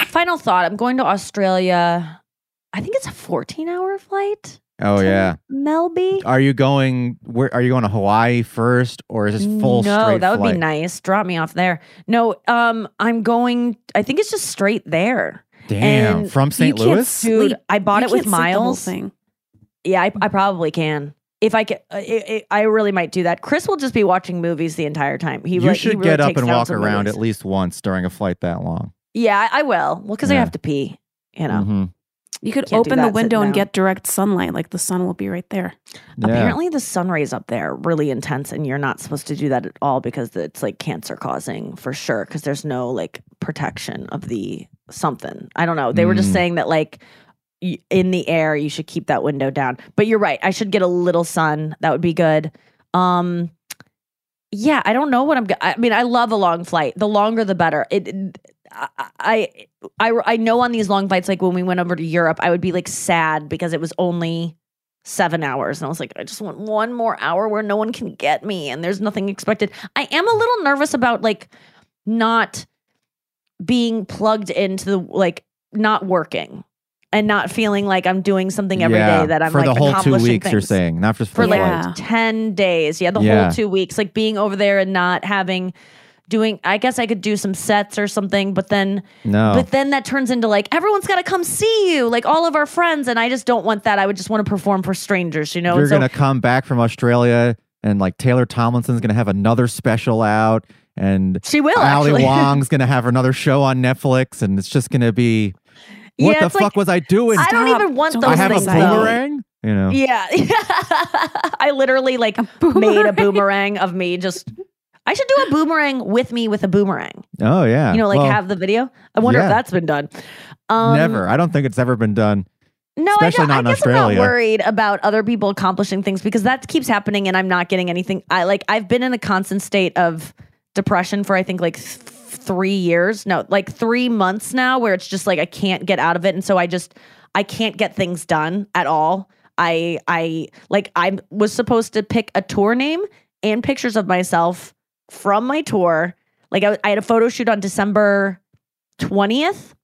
Speaker 6: Final thought. I'm going to Australia. I think it's a 14 hour flight.
Speaker 7: Oh yeah.
Speaker 6: Melby.
Speaker 7: Are you going? Where are you going to Hawaii first, or is this full
Speaker 6: no,
Speaker 7: straight
Speaker 6: that would
Speaker 7: flight?
Speaker 6: be nice. Drop me off there. No, um, I'm going. I think it's just straight there.
Speaker 7: Damn,
Speaker 6: And
Speaker 7: from St. Louis.
Speaker 6: Dude, I bought
Speaker 4: You
Speaker 6: it with
Speaker 4: can't the whole
Speaker 6: miles.
Speaker 4: Thing.
Speaker 6: Yeah, I, I probably can. If I can, uh, it, it, I really might do that. Chris will just be watching movies the entire time. He
Speaker 7: you
Speaker 6: like, he
Speaker 7: should
Speaker 6: really
Speaker 7: get up and walk around
Speaker 6: movies.
Speaker 7: at least once during a flight that long.
Speaker 6: Yeah, I, I will. Well, because I have to pee. You know.
Speaker 7: Mhm.
Speaker 4: You could
Speaker 6: Can't
Speaker 4: open the
Speaker 6: that sitting
Speaker 4: window and get direct sunlight. Like the sun will be right there.
Speaker 7: Yeah.
Speaker 6: Apparently, the sun rays up there are really intense, and you're not supposed to do that at all because it's like cancer causing for sure. Because there's no like protection of the something. I don't know. They were just
Speaker 7: Mm.
Speaker 6: saying that like y- in the air, you should keep that window down. But you're right. I should get a little sun. That would be good. Um, yeah, I don't know what I'm. I mean, I love a long flight. The longer, the better. It. it- I, I I I know on these long flights, like when we went over to Europe, I would be like sad because it was only seven hours. And I was like, I just want one more hour where no one can get me and there's nothing expected. I am a little nervous about like not being plugged into the like not working and not feeling like I'm doing something every day
Speaker 7: Yeah,
Speaker 6: that I'm
Speaker 7: for
Speaker 6: like
Speaker 7: the whole two weeks. You're saying not just for,
Speaker 6: for like
Speaker 4: Yeah.
Speaker 7: flight.
Speaker 6: 10 days. Yeah, the
Speaker 7: Yeah.
Speaker 6: whole two weeks. Like being over there and not having doing I guess I could do some sets or something, but then
Speaker 7: No,
Speaker 6: but then that turns into like everyone's got to come see you, like all of our friends, and I just don't want that. I would just want to perform for strangers, you know.
Speaker 7: you're
Speaker 6: so,
Speaker 7: gonna come back from Australia, and like Taylor Tomlinson's gonna have another special out, and
Speaker 6: she will
Speaker 7: Ali. Wong's gonna have another show on Netflix, and it's just gonna be what
Speaker 6: Yeah,
Speaker 7: the fuck
Speaker 6: like-
Speaker 7: was I doing?
Speaker 6: I don't
Speaker 4: Stop.
Speaker 6: even want
Speaker 4: Don't
Speaker 6: those
Speaker 7: I have a
Speaker 6: things. though.
Speaker 7: boomerang. You know.
Speaker 6: Yeah, I literally like made a boomerang of me. Just I should do a boomerang with me with a boomerang.
Speaker 7: Oh yeah.
Speaker 6: You know, like
Speaker 7: Well,
Speaker 6: have the video. I wonder
Speaker 7: yeah.
Speaker 6: if that's been done. Um,
Speaker 7: never. I don't think it's ever been done.
Speaker 6: No,
Speaker 7: Especially
Speaker 6: I, don't,
Speaker 7: not
Speaker 6: I
Speaker 7: in
Speaker 6: guess I'm not worried about other people accomplishing things because that keeps happening and I'm not getting anything. I like I've been in a constant state of depression for I think like th- three years. No, like three months now, where it's just like I can't get out of it, and so I just I can't get things done at all. I I like I was supposed to pick a tour name and pictures of myself from my tour. Like I, I had a photo shoot on December twentieth.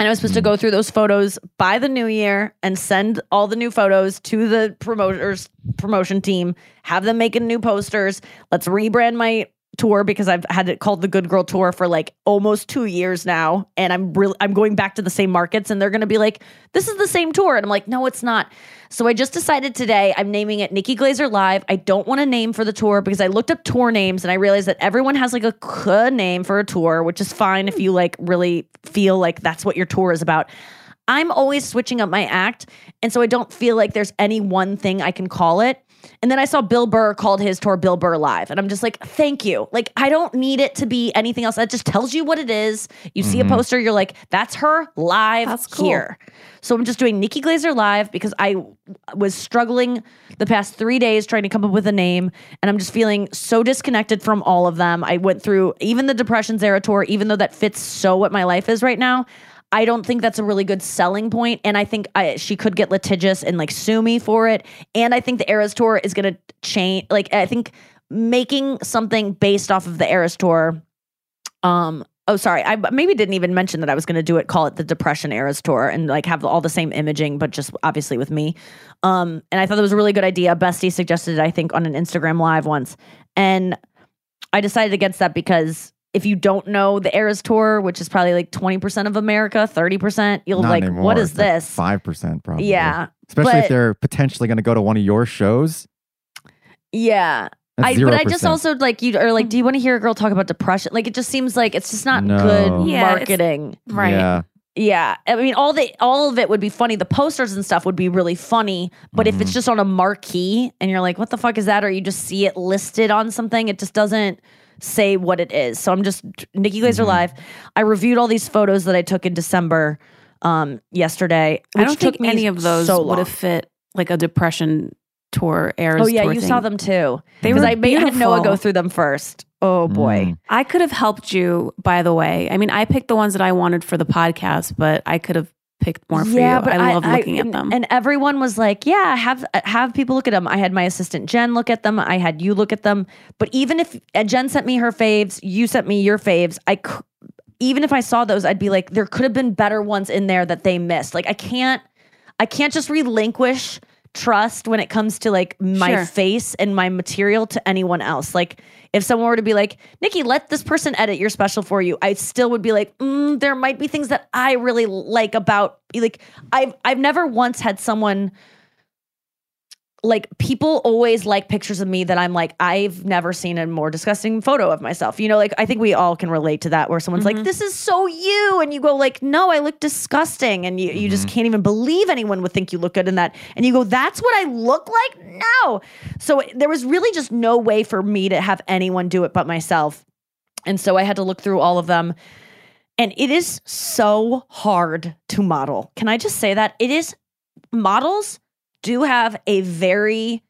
Speaker 6: And I was supposed to go through those photos by the new year and send all the new photos to the promoters promotion team, have them making new posters. Let's rebrand my tour because I've had it called the Good Girl Tour for like almost 2 years now and I'm really I'm going back to the same markets and they're going to be like this is the same tour and I'm like no it's not. So I just decided today I'm naming it Nikki Glaser Live. I don't want a name for the tour because I looked up tour names and I realized that everyone has like a k name for a tour, which is fine if you like really feel like that's what your tour is about. I'm always switching up my act. And so I don't feel like there's any one thing I can call it. And then I saw Bill Burr called his tour Bill Burr Live. And I'm just like, thank you. Like, I don't need it to be anything else. That just tells you what it is. You see a mm-hmm. poster, you're like, that's her live
Speaker 4: That's cool.
Speaker 6: here. So I'm just doing Nikki Glaser live because I was struggling the past three days trying to come up with a name. And I'm just feeling so disconnected from all of them. I went through even the Depressions era tour, even though that fits so what my life is right now. I don't think that's a really good selling point, and I think I, she could get litigious and like sue me for it. And I think the Eras tour is going to change. Like I think making something based off of the Eras tour. Um. Oh, sorry. I maybe didn't even mention that I was going to do it. Call it the Depression Eras tour, and like have all the same imaging, but just obviously with me. Um. And I thought that was a really good idea. Bestie suggested it, I think, on an Instagram live once, and I decided against that because if you don't know the Eras tour, which is probably like 20% of America, 30%, you'll
Speaker 7: Not
Speaker 6: like,
Speaker 7: anymore.
Speaker 6: what is
Speaker 7: It's like
Speaker 6: this?
Speaker 7: Five percent, probably.
Speaker 6: Yeah.
Speaker 7: Especially
Speaker 6: but-
Speaker 7: if they're potentially going to go to one of your shows.
Speaker 6: Yeah. I, but I just also like you are like, do you want to hear a girl talk about depression? Like it just seems like it's just not
Speaker 7: No.
Speaker 6: good
Speaker 4: Yeah,
Speaker 6: marketing.
Speaker 4: Right.
Speaker 7: Yeah.
Speaker 6: Yeah. I mean, all the all of it would be funny. The posters and stuff would be really funny. But if
Speaker 7: Mm-hmm.
Speaker 6: it's just on a marquee and you're like, what the fuck is that? Or you just see it listed on something, it just doesn't say what it is. So I'm just Nikki Glaser
Speaker 7: Mm-hmm.
Speaker 6: live. I reviewed all these photos that I took in December um yesterday.
Speaker 4: I don't think any of those
Speaker 6: so
Speaker 4: would have fit like a depression tour Eras
Speaker 6: Oh yeah, you
Speaker 4: thing.
Speaker 6: saw them too.
Speaker 4: They were
Speaker 6: I made had Noa go through them first. Oh boy.
Speaker 7: Mm.
Speaker 4: I could have helped you, by the way. I mean, I picked the ones that I wanted for the podcast, but I could have picked more for you. But I love looking
Speaker 6: and,
Speaker 4: at them.
Speaker 6: And everyone was like, "Yeah, have have people look at them." I had my assistant Jen look at them. I had you look at them. But even if uh, Jen sent me her faves, you sent me your faves. I even if I saw those, I'd be like, there could have been better ones in there that they missed. Like I can't, I can't just relinquish trust when it comes to like my
Speaker 4: Sure.
Speaker 6: face and my material to anyone else. Like if someone were to be like, Nikki, let this person edit your special for you, I still would be like, mm, there might be things that I really like about like I've I've never once had someone like people always like pictures of me that I'm like I've never seen a more disgusting photo of myself. You know, like I think we all can relate to that where someone's like mm-hmm. this is so you and you go like no, I look disgusting and you you just mm-hmm. can't even believe anyone would think you look good in that. And you go that's what I look like? No. So there was really just no way for me to have anyone do it but myself. And so I had to look through all of them. And it is so hard to model. Can I just say that? It is models do have a very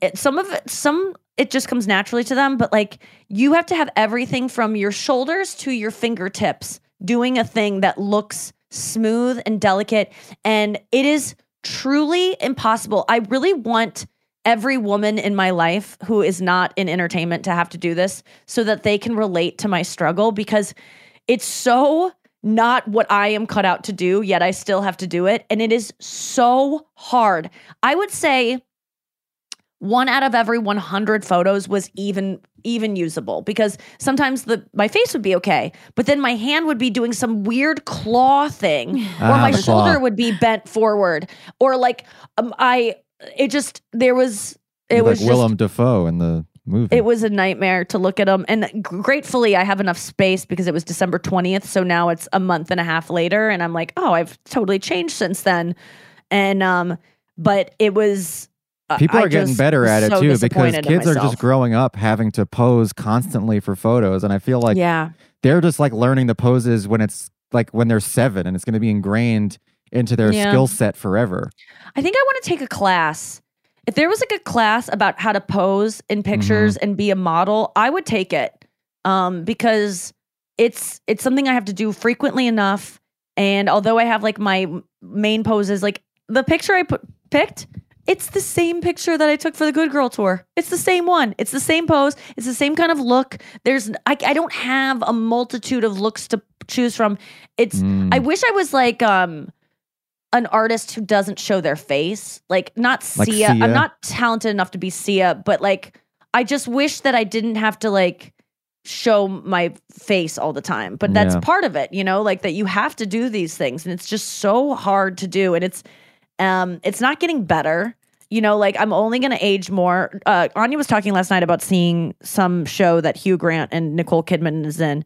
Speaker 6: it, some of it some it just comes naturally to them but like you have to have everything from your shoulders to your fingertips doing a thing that looks smooth and delicate and it is truly impossible. I really want every woman in my life who is not in entertainment to have to do this so that they can relate to my struggle because it's so not what I am cut out to do, yet I still have to do it. And it is so hard. I would say one out of every 100 photos was even even usable because sometimes the my face would be okay but then my hand would be doing some weird claw thing or
Speaker 7: Ah,
Speaker 6: my
Speaker 7: the claw.
Speaker 6: shoulder would be bent forward or like um, i it just there was it was
Speaker 7: like
Speaker 6: just
Speaker 7: Willem Dafoe in the movie.
Speaker 6: it was a nightmare to look at them. And gratefully, I have enough space because it was December 20th. So now it's a month and a half later. And I'm like, oh, I've totally changed since then. And, um, but it was. uh,
Speaker 7: People
Speaker 6: I
Speaker 7: are getting better at it
Speaker 6: so
Speaker 7: too because kids are just growing up having to pose constantly for photos, and I feel like
Speaker 6: yeah.
Speaker 7: they're just like learning the poses when it's like when they're seven, and it's going to be ingrained into their
Speaker 6: Yeah.
Speaker 7: skill set forever.
Speaker 6: I think I want to take a class. If there was like a class about how to pose in pictures
Speaker 7: Mm-hmm.
Speaker 6: and be a model, I would take it. Um, because it's it's something I have to do frequently enough. And although I have like my main poses, like the picture I put picked, it's the same picture that I took for the Good Girl tour. It's the same one. It's the same pose. It's the same kind of look. There's I, I don't have a multitude of looks to choose from. It's
Speaker 7: Mm.
Speaker 6: I wish I was like um an artist who doesn't show their face. Like not
Speaker 7: Like
Speaker 6: Sia.
Speaker 7: Sia?
Speaker 6: I'm not talented enough to be Sia, but like I just wish that I didn't have to like show my face all the time. But that's
Speaker 7: Yeah.
Speaker 6: part of it, you know, like that you have to do these things and it's just so hard to do and it's um it's not getting better. You know, like I'm only going to age more. Uh, Anya was talking last night about seeing some show that Hugh Grant and Nicole Kidman is in,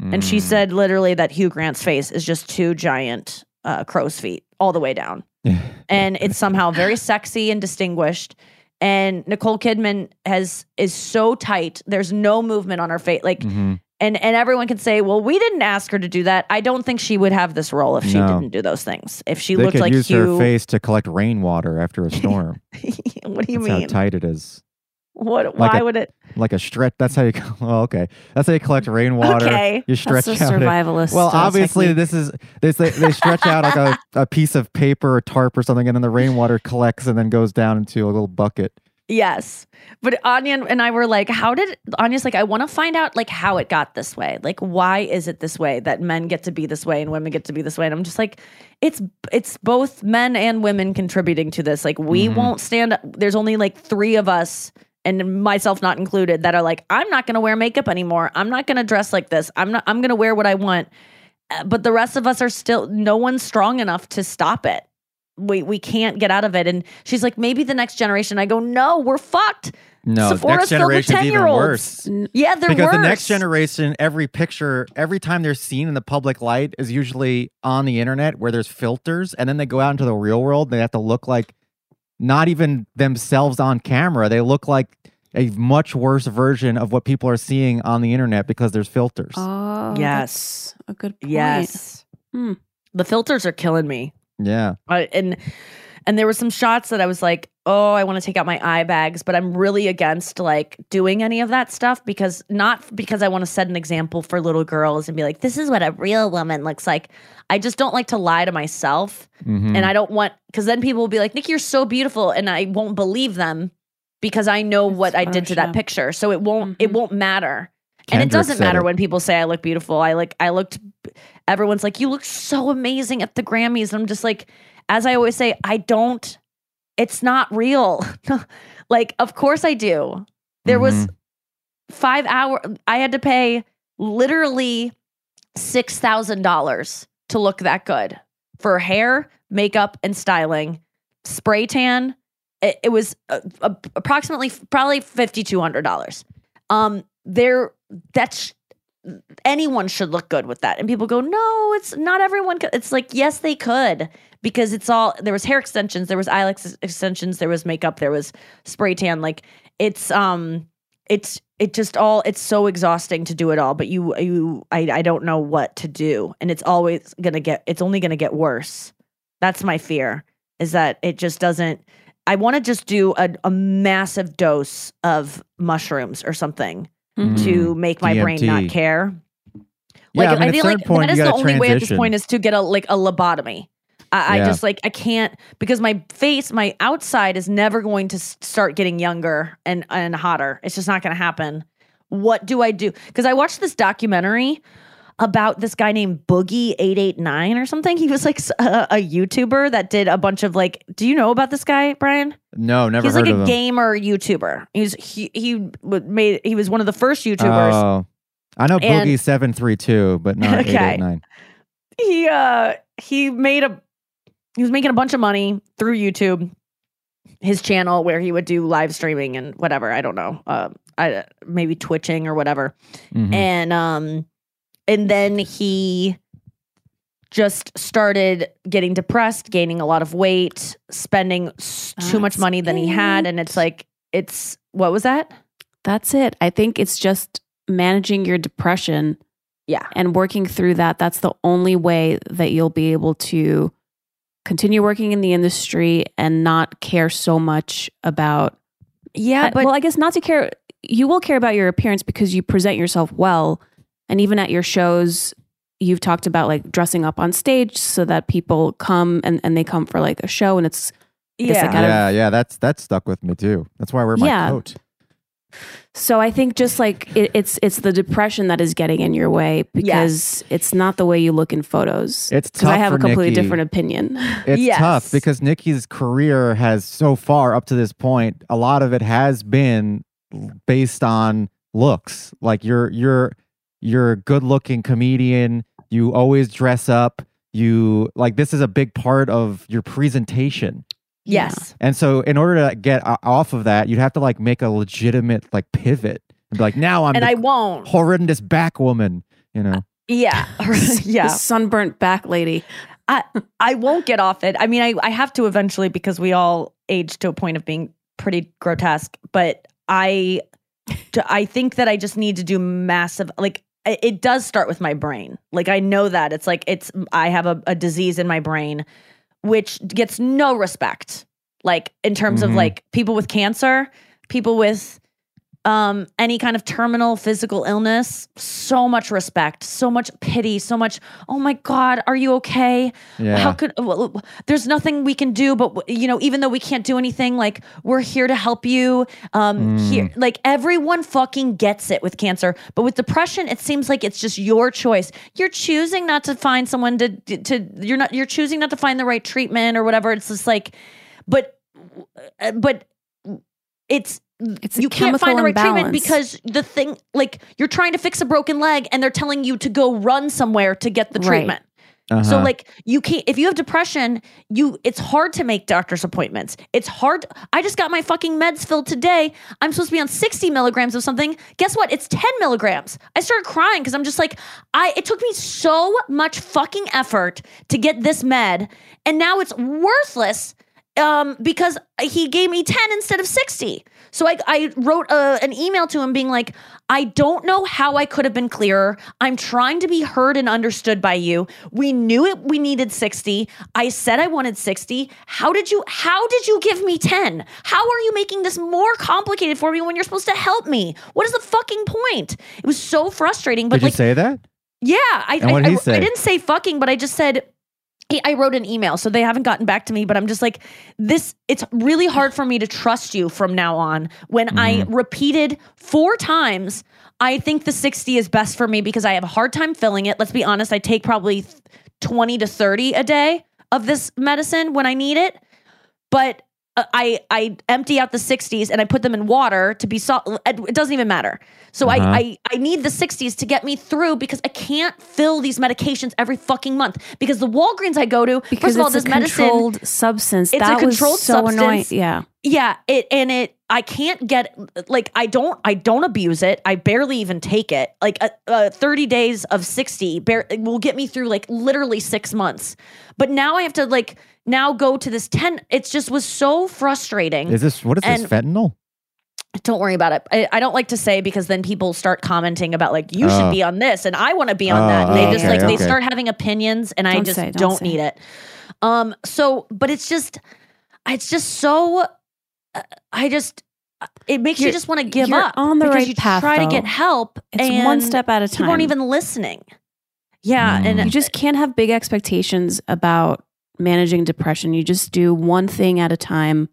Speaker 6: and she
Speaker 7: Mm.
Speaker 6: said literally that Hugh Grant's face is just too giant uh, crow's feet all the way down, and it's somehow very sexy and distinguished. And Nicole Kidman has is so tight. There's no movement on her face, like,
Speaker 7: Mhm.
Speaker 6: and and everyone can say, well, we didn't ask her to do that. I don't think she would have this role if she
Speaker 7: No.
Speaker 6: didn't do those things. If she
Speaker 7: they
Speaker 6: looked
Speaker 7: could
Speaker 6: like
Speaker 7: use
Speaker 6: Hugh,
Speaker 7: her face to collect rainwater after a storm.
Speaker 6: what do you
Speaker 7: That's how
Speaker 6: mean?
Speaker 7: tight it is.
Speaker 6: What?
Speaker 7: Like
Speaker 6: why
Speaker 7: a-
Speaker 6: would it?
Speaker 7: Like a stretch. That's how you. Oh, okay. That's how you collect rainwater.
Speaker 6: Okay.
Speaker 7: You stretch
Speaker 4: That's a
Speaker 7: out. it.
Speaker 4: survivalist.
Speaker 7: Well,
Speaker 4: uh,
Speaker 7: obviously,
Speaker 4: technique.
Speaker 7: this is they they, they stretch out like a, a piece of paper or tarp or something, and then the rainwater collects and then goes down into a little bucket.
Speaker 6: Yes. But Anya and I were like, how did Anya's like, I want to find out like how it got this way. Like, why is it this way that men get to be this way and women get to be this way? And I'm just like, it's it's both men and women contributing to this. Like, we
Speaker 7: Mhm.
Speaker 6: won't stand there's only like three of us and myself not included that are like, I'm not gonna wear makeup anymore. I'm not gonna dress like this. I'm not I'm gonna wear what I want. Uh, But the rest of us are still no one's strong enough to stop it we we can't get out of it. And she's like, maybe the next generation. I go, no, we're fucked.
Speaker 7: No,
Speaker 6: Sephora's
Speaker 7: next
Speaker 6: filled with
Speaker 7: generation's even
Speaker 6: 10-year-olds.
Speaker 7: worse.
Speaker 6: Yeah, they're
Speaker 7: because
Speaker 6: worse.
Speaker 7: the next generation, every picture, every time they're seen in the public light is usually on the internet where there's filters, and then they go out into the real world. And They have to look like not even themselves on camera. They look like a much worse version of what people are seeing on the internet because there's filters.
Speaker 4: Oh,
Speaker 6: Yes.
Speaker 4: that's a good point.
Speaker 6: Yes.
Speaker 4: Hmm.
Speaker 6: The filters are killing me.
Speaker 7: yeah,
Speaker 6: I, and and there were some shots that I was like, oh, I want to take out my eye bags, but I'm really against like doing any of that stuff because not because I want to set an example for little girls and be like, this is what a real woman looks like. I just don't like to lie to myself.
Speaker 7: Mhm.
Speaker 6: And I don't want because then people will be like, Nikki, you're so beautiful, and I won't believe them because I know
Speaker 4: It's
Speaker 6: what I did to that picture. So it won't it
Speaker 4: Mhm.
Speaker 6: won't matter. and it doesn't matter
Speaker 7: it.
Speaker 6: when people say I look beautiful. I like I looked everyone's like, you look so amazing at the Grammys. And I'm just like, as I always say, I don't, it's not real. like, of course I do. There was
Speaker 7: Mhm.
Speaker 6: five hour I had to pay literally six thousand dollars to look that good for hair, makeup, and styling. Spray tan. It, it was uh, uh, approximately probably fifty two hundred dollars. Um, there that's anyone should look good with that. And people go, no, it's not everyone. Could. It's like yes, they could because it's all there was hair extensions, there was eyelash extensions, there was makeup, there was spray tan. Like it's um it's it just all it's so exhausting to do it all but you you I, I don't know what to do and it's always gonna get it's only gonna get worse that's my fear is that it just doesn't i want to just do a, a massive dose of mushrooms or something
Speaker 4: Mhm.
Speaker 6: to make my brain not
Speaker 7: DMT.
Speaker 6: care
Speaker 7: Yeah, I mean, at
Speaker 6: feel like
Speaker 7: point,
Speaker 6: that
Speaker 7: you
Speaker 6: the only way at this point is to get a like a lobotomy I, I just like I can't because my face, my outside is never going to start getting younger and and hotter. It's just not going to happen. What do I do? Because I watched this documentary about this guy named Boogie eight eight nine or something. He was like a YouTuber that did a bunch of like. Do you know about this guy, Brian?
Speaker 7: no, never
Speaker 6: He's like a
Speaker 7: him.
Speaker 6: gamer YouTuber. He's he he made he was one of the first YouTubers.
Speaker 7: Oh, I know
Speaker 6: And-
Speaker 7: Boogie seven three two, but not eight
Speaker 6: Okay.
Speaker 7: eight nine.
Speaker 6: he uh he made a he was making a bunch of money through YouTube his channel where he would do live streaming and whatever I don't know uh I maybe twitching or whatever
Speaker 7: Mhm.
Speaker 6: and um and then he just started getting depressed gaining a lot of weight spending s- too much money than he had and it's like it's what was that
Speaker 4: That's it. I think it's just managing your depression
Speaker 6: yeah
Speaker 4: and working through that. That's the only way that you'll be able to continue working in the industry and not care so much about
Speaker 6: yeah but
Speaker 4: well, I guess not to care. You will care about your appearance because you present yourself well, and even at your shows, you've talked about like dressing up on stage so that people come and, and they come for like a show, and it's I guess I
Speaker 6: yeah
Speaker 4: gotta-
Speaker 7: yeah, yeah, that's that's stuck with me too. That's why I wear my
Speaker 4: Yeah.
Speaker 7: coat.
Speaker 4: so. I think just like it, it's it's the depression that is getting in your way because it's not the way you look in photos.
Speaker 7: It's
Speaker 4: because I
Speaker 7: tough
Speaker 4: have a completely
Speaker 7: Nikki.
Speaker 4: different opinion.
Speaker 7: It's
Speaker 6: Yes.
Speaker 7: tough because Nikki's career has so far up to this point, a lot of it has been based on looks. Like you're you're you're a good looking comedian. You always dress up. You like this is a big part of your presentation.
Speaker 6: yes
Speaker 7: And so in order to get off of that, you'd have to like make a legitimate like pivot and be like, now I'm
Speaker 6: and
Speaker 7: the
Speaker 6: I won't
Speaker 7: horrendous back woman, you know.
Speaker 6: Uh, yeah yeah
Speaker 4: The sunburnt back lady.
Speaker 6: I I won't get off it. I mean, I I have to eventually because we all age to a point of being pretty grotesque. But I I think that I just need to do massive like it it does start with my brain. Like I know that it's like it's I have a, a disease in my brain which gets no respect. Like in terms of
Speaker 7: Mhm.
Speaker 6: like people with cancer, people with um any kind of terminal physical illness, so much respect, so much pity, so much, oh my god, are you okay?
Speaker 7: Yeah.
Speaker 6: How could well, there's nothing we can do but you know even though we can't do anything like we're here to help you um here like everyone fucking gets it with cancer but with depression it seems like it's just your choice you're choosing not to find someone to to you're not you're choosing not to find the right treatment or whatever it's just like but but it's
Speaker 4: It's
Speaker 6: you can't find the
Speaker 4: chemical
Speaker 6: right treatment because the thing like you're trying to fix a broken leg and they're telling you to go run somewhere to get the treatment so
Speaker 7: Uh-huh.
Speaker 6: like you can't if you have depression, you it's hard to make doctor's appointments. It's hard. I just got my fucking meds filled today. I'm supposed to be on 60 milligrams of something. Guess what? It's 10 milligrams. I started crying because I'm just like, I it took me so much fucking effort to get this med, and now it's worthless um, because he gave me 10 instead of 60. So I, I wrote uh an email to him being like, I don't know how I could have been clearer. I'm trying to be heard and understood by you. We knew it. We needed 60. I said I wanted 60. How did you, how did you give me 10? How are you making this more complicated for me when you're supposed to help me? What is the fucking point? It was so frustrating. But
Speaker 7: Did
Speaker 6: like,
Speaker 7: you say that?
Speaker 6: yeah, I, I, I-? I didn't say fucking, but I just said I wrote an email, so they haven't gotten back to me. But I'm just like this. It's really hard for me to trust you from now on. When I
Speaker 7: Mm-hmm.
Speaker 6: repeated four times, I think the 60 is best for me because I have a hard time filling it. Let's be honest. I take probably 20 to 30 a day of this medicine when I need it, but. Uh, I I empty out the 60s and I put them in water to be salt. It doesn't even matter. So
Speaker 7: Uh-huh.
Speaker 6: I, I I need the 60s to get me through because I can't fill these medications every fucking month because the Walgreens I go to
Speaker 4: because
Speaker 6: first of all
Speaker 4: it's
Speaker 6: this
Speaker 4: a
Speaker 6: medicine
Speaker 4: controlled substance.
Speaker 6: It's a
Speaker 4: that
Speaker 6: controlled
Speaker 4: was so annoying. Yeah.
Speaker 6: Yeah it and it I can't get like I don't I don't abuse it I barely even take it like uh, uh, 30 days of 60 bar- will get me through like literally 6 months but now I have to like now go to this 10 it just was so frustrating
Speaker 7: Is this what is this fentanyl?
Speaker 6: don't worry about it. I, I don't like to say because then people start commenting about like you
Speaker 7: Oh.
Speaker 6: should be on this and I want to be on
Speaker 7: Oh,
Speaker 6: that. And they just
Speaker 7: okay,
Speaker 6: like they start having opinions and I
Speaker 4: Don't
Speaker 6: just
Speaker 4: say,
Speaker 6: don't,
Speaker 4: don't
Speaker 6: need it. Um so but it's just it's just so uh, I just it makes you
Speaker 4: You're-
Speaker 6: just want to give up
Speaker 4: on the right
Speaker 6: you
Speaker 4: path,
Speaker 6: try to get help
Speaker 4: It's
Speaker 6: and
Speaker 4: one step at a time.
Speaker 6: people aren't even listening. Yeah,
Speaker 7: Mm.
Speaker 6: and
Speaker 4: You just can't have big expectations about managing depression. You just do one thing at a time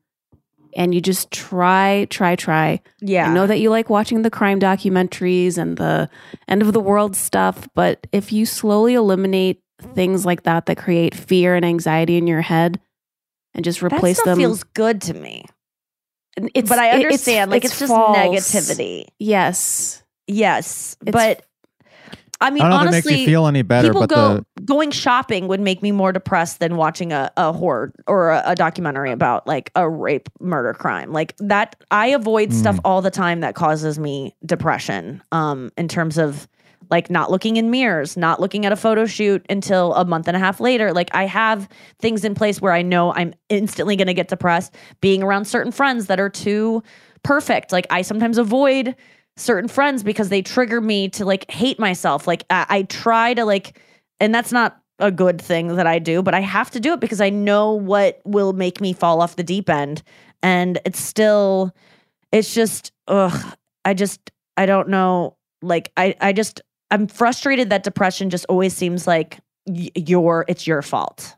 Speaker 4: and you just try, try, try.
Speaker 6: yeah.
Speaker 4: I know that you like watching the crime documentaries and the end of the world stuff, but if you slowly eliminate things like that that create fear and anxiety in your head and just
Speaker 6: that
Speaker 4: replace
Speaker 6: stuff
Speaker 4: them,
Speaker 6: feels good to me.
Speaker 4: It's,
Speaker 6: but I
Speaker 4: it-
Speaker 6: understand like it's, just
Speaker 4: false.
Speaker 6: negativity.
Speaker 4: Yes.
Speaker 6: Yes,
Speaker 4: It's-
Speaker 6: but I mean
Speaker 7: I don't know if it
Speaker 6: honestly
Speaker 7: makes you feel any better,
Speaker 6: people
Speaker 7: but
Speaker 6: go
Speaker 7: the
Speaker 6: going shopping would make me more depressed than watching a, a horror or a, a documentary about like a rape murder crime like that i avoid stuff
Speaker 7: Mm.
Speaker 6: all the time that causes me depression um in terms of like not looking in mirrors not looking at a photo shoot until a month and a half later like i have things in place where i know i'm instantly going to get depressed being around certain friends that are too perfect like i sometimes avoid certain friends because they trigger me to like hate myself. Like I, I try to like, and that's not a good thing that I do, but I have to do it because I know what will make me fall off the deep end. And it's still, it's just, ugh, I just, I don't know. Like I, I just, I'm frustrated that depression just always seems like y- your, it's your fault.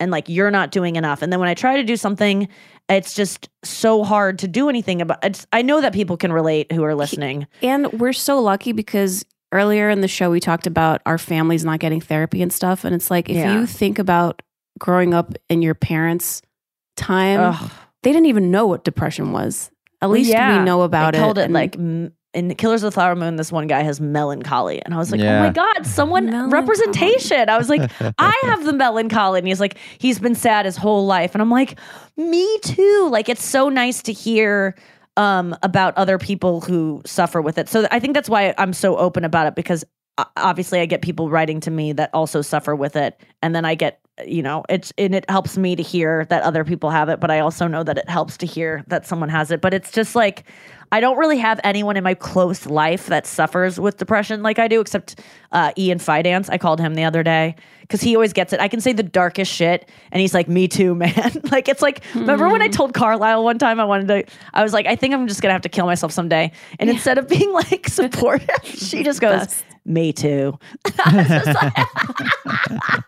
Speaker 6: And like you're not doing enough. And then when I try to do something, it's just so hard to do anything about it's I know that people can relate who are listening.
Speaker 4: And we're so lucky because earlier in the show we talked about our families not getting therapy and stuff. And it's like if
Speaker 6: Yeah.
Speaker 4: you think about growing up in your parents' time,
Speaker 6: Ugh.
Speaker 4: they didn't even know what depression was. At least
Speaker 6: Yeah.
Speaker 4: we know about
Speaker 6: they
Speaker 4: it.
Speaker 6: called it
Speaker 4: and-
Speaker 6: like m- in Killers of the Flower Moon, this one guy has melancholy. And I was like, oh my God, someone
Speaker 4: Melancholy.
Speaker 6: representation. I was like, I have the melancholy. And he's like, he's been sad his whole life. And I'm like, me too. Like, it's so nice to hear um, about other people who suffer with it. So I think that's why I'm so open about it because uh, obviously I get people writing to me that also suffer with it. And then I get you know, it's and it helps me to hear that other people have it, but I also know that it helps to hear that someone has it. But it's just like I don't really have anyone in my close life that suffers with depression like I do, except uh, Ian Fidance. I called him the other day because he always gets it. I can say the darkest shit, and he's like, "Me too, man." like it's like, remember when I told Carlisle one time I wanted to? I was like, I think I'm just gonna have to kill myself someday. And instead of being like supportive, she just goes. "Me too." I was just like-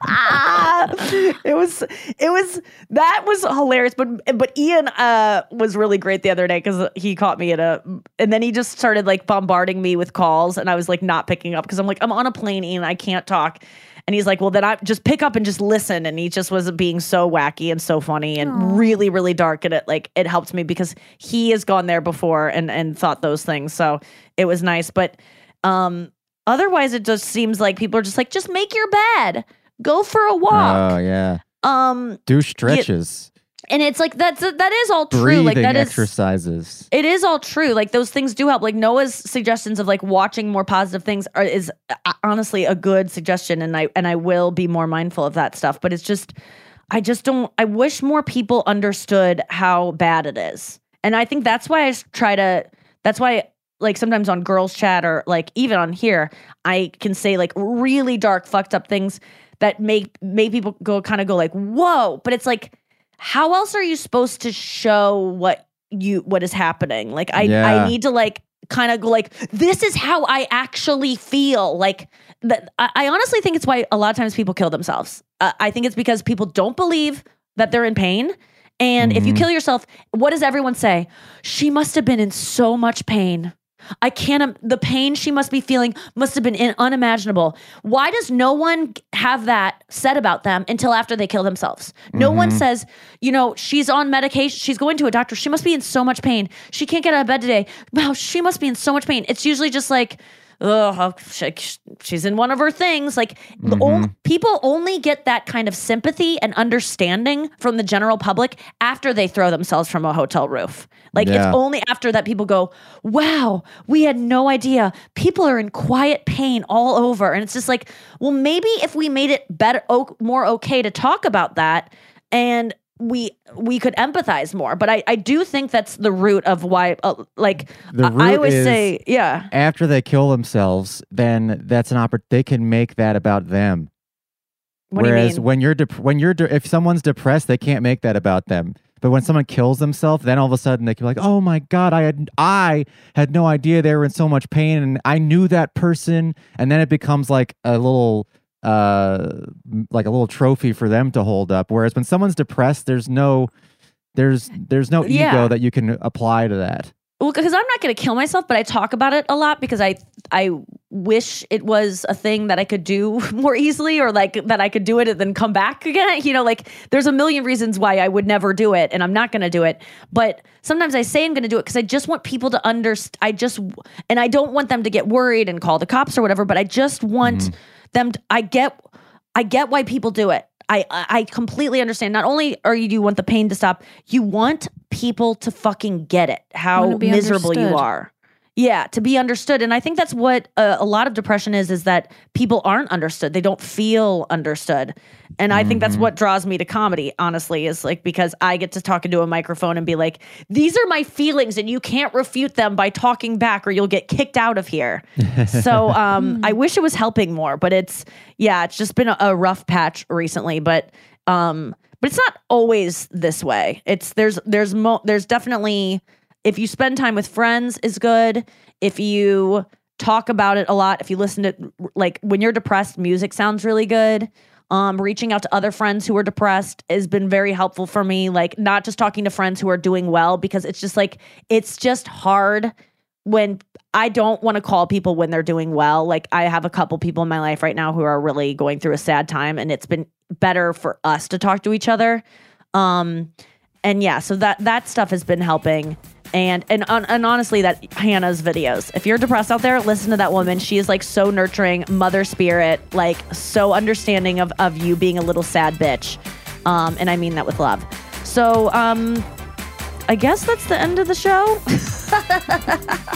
Speaker 6: it was it was that was hilarious but but ian uh was really great the other day because he caught me at a and then he just started like bombarding me with calls and i was like not picking up because i'm like i'm on a plane ian i can't talk. And he's like well then i just pick up and just listen. And he just was being so wacky and so funny and really really dark and it like it helped me because he has gone there before and and thought those things. So it was nice. But um otherwise it just seems like people are just like just make your bed. Go for a walk.
Speaker 7: Oh yeah.
Speaker 6: um
Speaker 7: Do stretches.
Speaker 6: and it's like that's that is all true.
Speaker 7: Breathing
Speaker 6: like that is
Speaker 7: exercises.
Speaker 6: it is all true. Like those things do help. Like noa's suggestions of like watching more positive things are, is uh, honestly a good suggestion and i and i will be more mindful of that stuff. But it's just i just don't i wish more people understood how bad it is. And i think that's why I try to that's why like sometimes on girls chat or like even on here i can say like really dark fucked up things that make make people go kind of go like whoa but it's like how else are you supposed to show what you what is happening like i
Speaker 7: Yeah.
Speaker 6: i need to like kind of go like this is how i actually feel like that I, I honestly think it's why a lot of times people kill themselves uh, i think it's because people don't believe that they're in pain and if you
Speaker 7: Mhm.
Speaker 6: kill yourself what does everyone say she must have been in so much pain I can't. The pain she must be feeling must have been in, unimaginable. Why does no one have that said about them until after they kill themselves? No one mm-hmm. says, you know, she's on medication. She's going to a doctor. She must be in so much pain. She can't get out of bed today. Wow, she must be in so much pain. It's usually just like, oh, she, she's in one of her things. Like the mm-hmm. on- people only get that kind of sympathy and understanding from the general public after they throw themselves from a hotel roof. Like
Speaker 7: Yeah.
Speaker 6: it's only after that people go, wow, we had no idea. People are in quiet pain all over. And it's just like, well, maybe if we made it better, more okay to talk about that and we we could empathize more. But I, I do think that's the root of why, uh, like,
Speaker 7: The
Speaker 6: I, I always
Speaker 7: is-
Speaker 6: say, yeah.
Speaker 7: After they kill themselves, then that's an oppor- They can make that about them.
Speaker 6: What do you
Speaker 7: Whereas
Speaker 6: mean?
Speaker 7: when you're dep- when you're de- if someone's depressed, they can't make that about them. But when someone kills themselves, then all of a sudden they can be like, "Oh my god, I had I had no idea they were in so much pain, and I knew that person." And then it becomes like a little uh like a little trophy for them to hold up. Whereas when someone's depressed, there's no there's there's no
Speaker 6: Yeah.
Speaker 7: ego that you can apply to that.
Speaker 6: Well, because I'm not going to kill myself, but I talk about it a lot because I I wish it was a thing that I could do more easily, or like that I could do it and then come back again. You know, like there's a million reasons why I would never do it, and I'm not going to do it. But sometimes I say I'm going to do it because I just want people to understand. I just and I don't want them to get worried and call the cops or whatever. But I just want them. To, I get I get why people do it. I I completely understand. Not only are you do you want the pain to stop, you want people to fucking get it. How miserable you are. Yeah, to be understood. And I think that's what uh, a lot of depression is is that people aren't understood. They don't feel understood. And I think that's what draws me to comedy, honestly, is like because I get to talk into a microphone and be like, "These are my feelings and you can't refute them by talking back or you'll get kicked out of here." so, um I wish it was helping more, but it's yeah, it's just been a, a rough patch recently, but um but it's not always this way. It's there's there's mo- there's definitely if you spend time with friends is good. If you talk about it a lot, if you listen to like when you're depressed, music sounds really good. Um, reaching out to other friends who are depressed has been very helpful for me. Like not just talking to friends who are doing well because it's just like it's just hard when I don't want to call people when they're doing well. Like I have a couple people in my life right now who are really going through a sad time and it's been better for us to talk to each other. Um and yeah, so that that stuff has been helping. And and and, honestly that Hannah's videos. If you're depressed out there, listen to that woman. She is like so nurturing, mother spirit, like so understanding of of you being a little sad bitch. Um and I mean that with love. So um I guess that's the end of the show.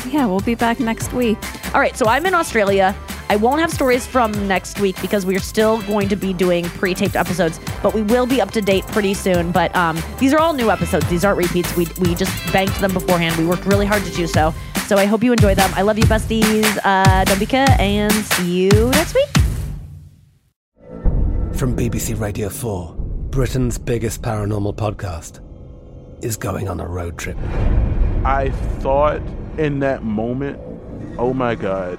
Speaker 4: Yeah, we'll be back next week.
Speaker 6: All right, so I'm in Australia. I I won't have stories from next week because we're still going to be doing pre-taped episodes, but we will be up to date pretty soon. But um, these are all new episodes. These aren't repeats. We we just banked them beforehand. We worked really hard to do so. So I hope you enjoy them. I love you, besties. Uh, Dobika, and see you next week.
Speaker 2: From BBC Radio 4, Britain's biggest paranormal podcast is going on a road trip.
Speaker 3: I thought in that moment, oh my God,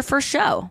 Speaker 6: your first show.